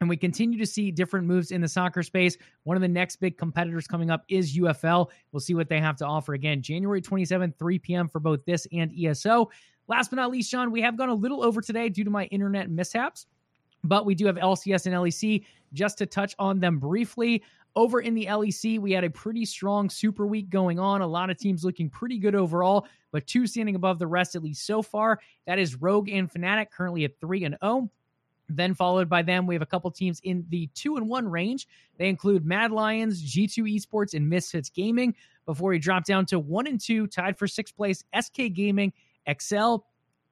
And we continue to see different moves in the soccer space. One of the next big competitors coming up is UFL. We'll see what they have to offer again. January 27th, 3 p.m. for both this and ESO. Last but not least, Sean, we have gone a little over today due to my internet mishaps, but we do have LCS and LEC just to touch on them briefly. Over in the LEC, we had a pretty strong super week going on. A lot of teams looking pretty good overall, but two standing above the rest, at least so far. That is Rogue and Fnatic, currently at 3 and 0. Then followed by them, we have a couple teams in the two and one range. They include Mad Lions, G2 Esports, and Misfits Gaming. Before we drop down to one and two, tied for sixth place, SK Gaming, Excel,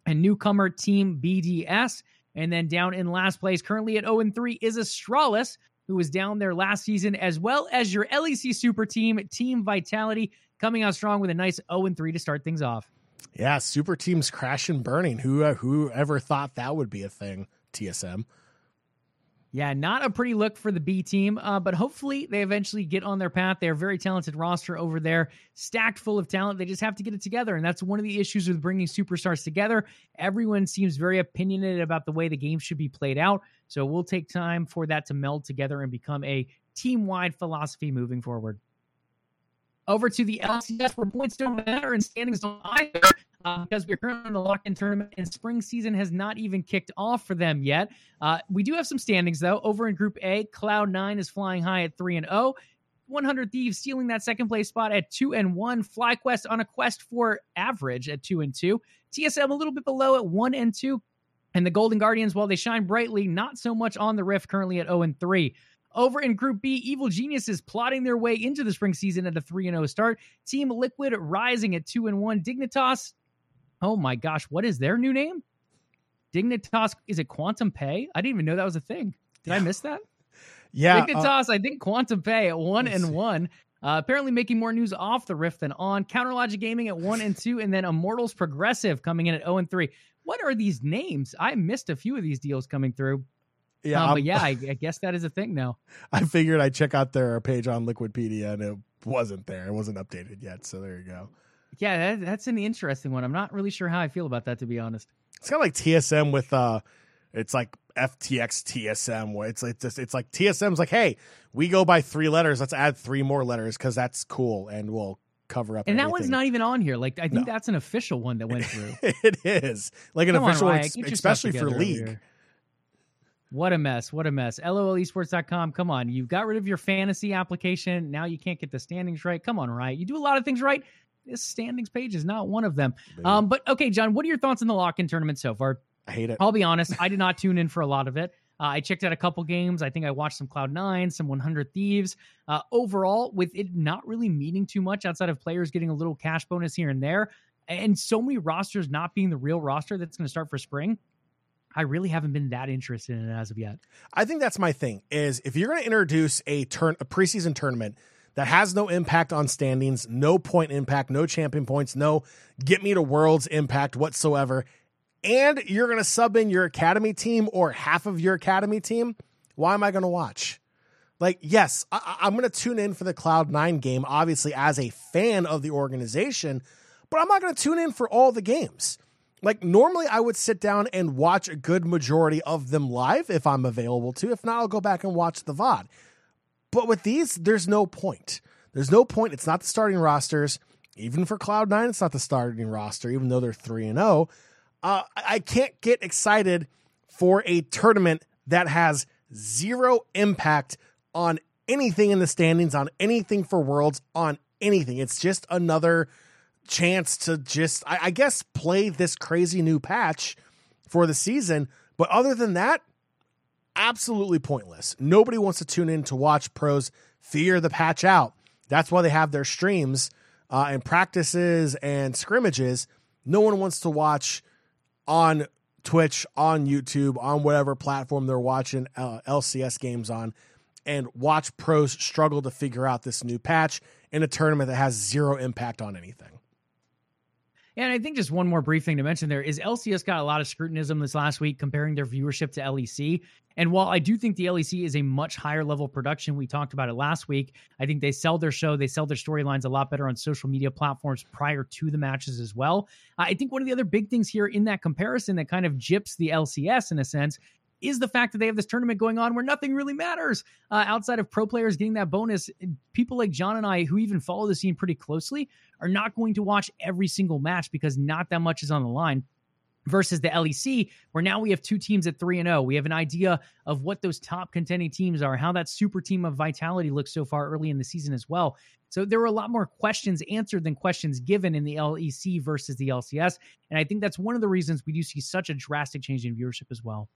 and newcomer Team BDS. And then down in last place, currently at 0 and 3, is Astralis, who was down there last season, as well as your LEC super team, Team Vitality, coming out strong with a nice 0 and 3 to start things off.
Yeah, super teams crashing, burning. Who uh, who ever thought that would be a thing? TSM.
Yeah, not a pretty look for the B team, uh, but hopefully they eventually get on their path. They're a very talented roster over there, stacked full of talent. They just have to get it together. And that's one of the issues with bringing superstars together. Everyone seems very opinionated about the way the game should be played out. So we'll take time for that to meld together and become a team wide philosophy moving forward. Over to the LCS, where points don't matter and standings don't either uh, because we're currently in the lock-in tournament and spring season has not even kicked off for them yet. Uh, we do have some standings though. Over in Group A, Cloud9 is flying high at three and zero. Oh. 100 Thieves stealing that second place spot at two and one. FlyQuest on a quest for average at two and two. TSM a little bit below at one and two. And the Golden Guardians, while they shine brightly, not so much on the rift currently at 0 and 3. Over in Group B, Evil Geniuses plotting their way into the spring season at a 3 0 start. Team Liquid rising at 2 and 1. Dignitas Oh my gosh, what is their new name? Dignitas is it Quantum Pay? I didn't even know that was a thing. Did yeah. I miss that?
Yeah,
Dignitas. Uh, I think Quantum Pay at one and see. one. Uh, apparently making more news off the Rift than on. Counterlogic Gaming at one and two, and then Immortals Progressive coming in at zero oh and three. What are these names? I missed a few of these deals coming through. Yeah, um, but yeah, I, I, guess that is a thing now.
I figured I'd check out their page on Liquipedia, and it wasn't there. It wasn't updated yet. So there you go.
Yeah, that, that's an interesting one. I'm not really sure how I feel about that, to be honest.
It's kind of like TSM with uh, it's like FTX TSM, where it's like it's, it's like TSM's like, hey, we go by three letters. Let's add three more letters because that's cool, and we'll cover up.
And
everything.
that one's not even on here. Like I think no. that's an official one that went through.
it is like an Come official, on, ex- especially for league.
What a mess. What a mess. LOLesports.com. Come on. You got rid of your fantasy application. Now you can't get the standings right. Come on, right? You do a lot of things right this standings page is not one of them. Um, but okay, John, what are your thoughts on the lock in tournament so far?
I hate it.
I'll be honest, I did not tune in for a lot of it. Uh, I checked out a couple games. I think I watched some Cloud9, some 100 Thieves. Uh, overall, with it not really meaning too much outside of players getting a little cash bonus here and there, and so many rosters not being the real roster that's going to start for spring, I really haven't been that interested in it as of yet.
I think that's my thing. Is if you're going to introduce a turn a preseason tournament that has no impact on standings, no point impact, no champion points, no get me to worlds impact whatsoever. And you're going to sub in your academy team or half of your academy team. Why am I going to watch? Like, yes, I- am going to tune in for the Cloud9 game, obviously, as a fan of the organization, but I'm not going to tune in for all the games. Like, normally I would sit down and watch a good majority of them live if I'm available to. If not, I'll go back and watch the VOD. But with these, there's no point. There's no point. It's not the starting rosters. Even for Cloud9, it's not the starting roster, even though they're 3 and 0. Uh, I can't get excited for a tournament that has zero impact on anything in the standings, on anything for Worlds, on anything. It's just another chance to just, I, I guess, play this crazy new patch for the season. But other than that, absolutely pointless. Nobody wants to tune in to watch pros figure the patch out. That's why they have their streams uh, and practices and scrimmages. No one wants to watch on Twitch, on YouTube, on whatever platform they're watching uh, LCS games on, and watch pros struggle to figure out this new patch in a tournament that has zero impact on anything.
And I think just one more brief thing to mention there is LCS got a lot of scrutinism this last week comparing their viewership to LEC. And while I do think the LEC is a much higher level production, we talked about it last week. I think they sell their show, they sell their storylines a lot better on social media platforms prior to the matches as well. I think one of the other big things here in that comparison that kind of gyps the LCS in a sense is the fact that they have this tournament going on where nothing really matters uh, outside of pro players getting that bonus. People like John and I, who even follow the scene pretty closely, are not going to watch every single match because not that much is on the line versus the LEC, where now we have two teams at 3 and 0. We have an idea of what those top contending teams are, how that super team of vitality looks so far early in the season as well. So there were a lot more questions answered than questions given in the LEC versus the LCS. And I think that's one of the reasons we do see such a drastic change in viewership as well.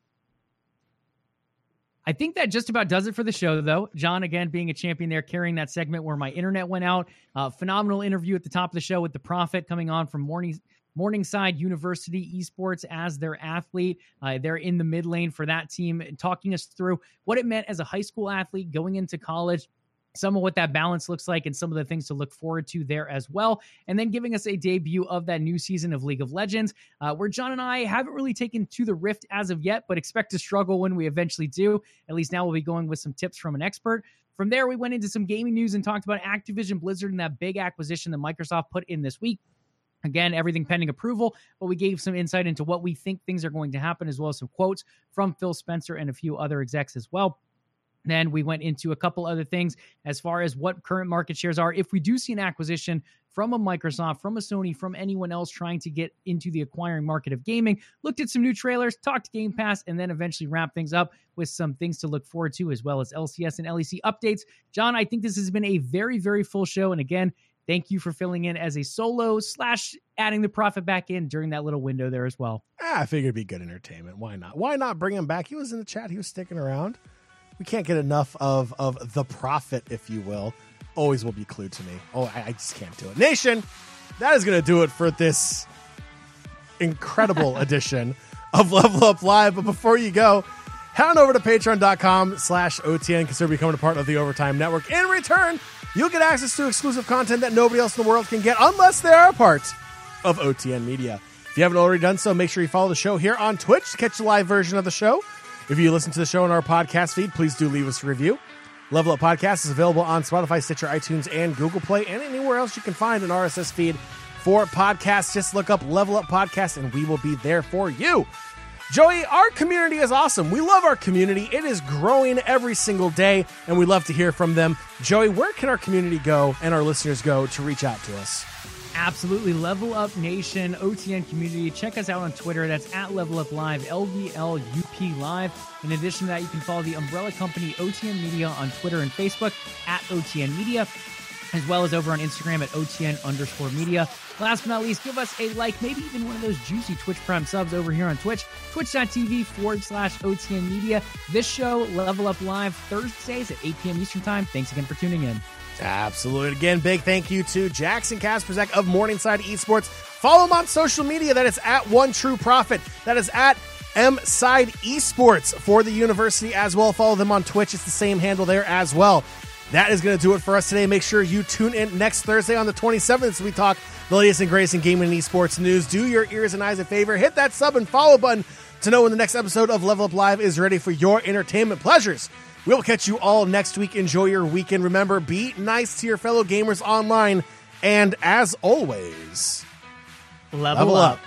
I think that just about does it for the show, though. John, again, being a champion there, carrying that segment where my internet went out. Uh, phenomenal interview at the top of the show with the Prophet coming on from Morning, Morningside University Esports as their athlete. Uh, they're in the mid lane for that team, talking us through what it meant as a high school athlete going into college, some of what that balance looks like and some of the things to look forward to there as well. And then giving us a debut of that new season of League of Legends, uh, where John and I haven't really taken to the Rift as of yet, but expect to struggle when we eventually do. At least now we'll be going with some tips from an expert. From there, we went into some gaming news and talked about Activision Blizzard and that big acquisition that Microsoft put in this week. Again, everything pending approval, but we gave some insight into what we think things are going to happen, as well as some quotes from Phil Spencer and a few other execs as well. Then we went into a couple other things as far as what current market shares are. If we do see an acquisition from a Microsoft, from a Sony, from anyone else trying to get into the acquiring market of gaming, looked at some new trailers, talked Game Pass, and then eventually wrap things up with some things to look forward to, as well as LCS and LEC updates. John, I think this has been a very, very full show. And again, thank you for filling in as a solo slash adding the profit back in during that little window there as well.
Ah, I figured it'd be good entertainment. Why not? Why not bring him back? He was in the chat. He was sticking around we can't get enough of of the Prophet, if you will. Always will be clue to me. Oh, I, I just can't do it. Nation, that is going to do it for this incredible edition of Level Up Live. But before you go, head on over to patreon.com slash OTN. Consider becoming a part of the Overtime Network. In return, you'll get access to exclusive content that nobody else in the world can get unless they are a part of OTN Media. If you haven't already done so, make sure you follow the show here on Twitch to catch the live version of the show. If you listen to the show on our podcast feed, please do leave us a review. Level Up Podcast is available on Spotify, Stitcher, iTunes, and Google Play, and anywhere else you can find an RSS feed for podcasts. Just look up Level Up Podcast, and we will be there for you. Joey, our community is awesome. We love our community. It is growing every single day, and we love to hear from them. Joey, where can our community go and our listeners go to reach out to us?
Absolutely. Level Up Nation, OTN community. Check us out on Twitter. That's at Level Up Live, LVLUP Live. In addition to that, you can follow the umbrella company OTN Media on Twitter and Facebook at OTN Media, as well as over on Instagram at OTN underscore media. Last but not least, give us a like, maybe even one of those juicy Twitch Prime subs over here on Twitch, twitch.tv forward slash OTN Media. This show, Level Up Live, Thursdays at 8 p.m. Eastern Time. Thanks again for tuning in.
Absolutely. Again, big thank you to Jackson Kasperzak of Morningside Esports. Follow him on social media. That is at One True Profit. That is at M Side Esports for the university as well. Follow them on Twitch. It's the same handle there as well. That is going to do it for us today. Make sure you tune in next Thursday on the 27th as we talk the latest and greatest in gaming and esports news. Do your ears and eyes a favor. Hit that sub and follow button to know when the next episode of Level Up Live is ready for your entertainment pleasures. We'll catch you all next week. Enjoy your weekend. Remember, be nice to your fellow gamers online. And as always,
level, level up. up.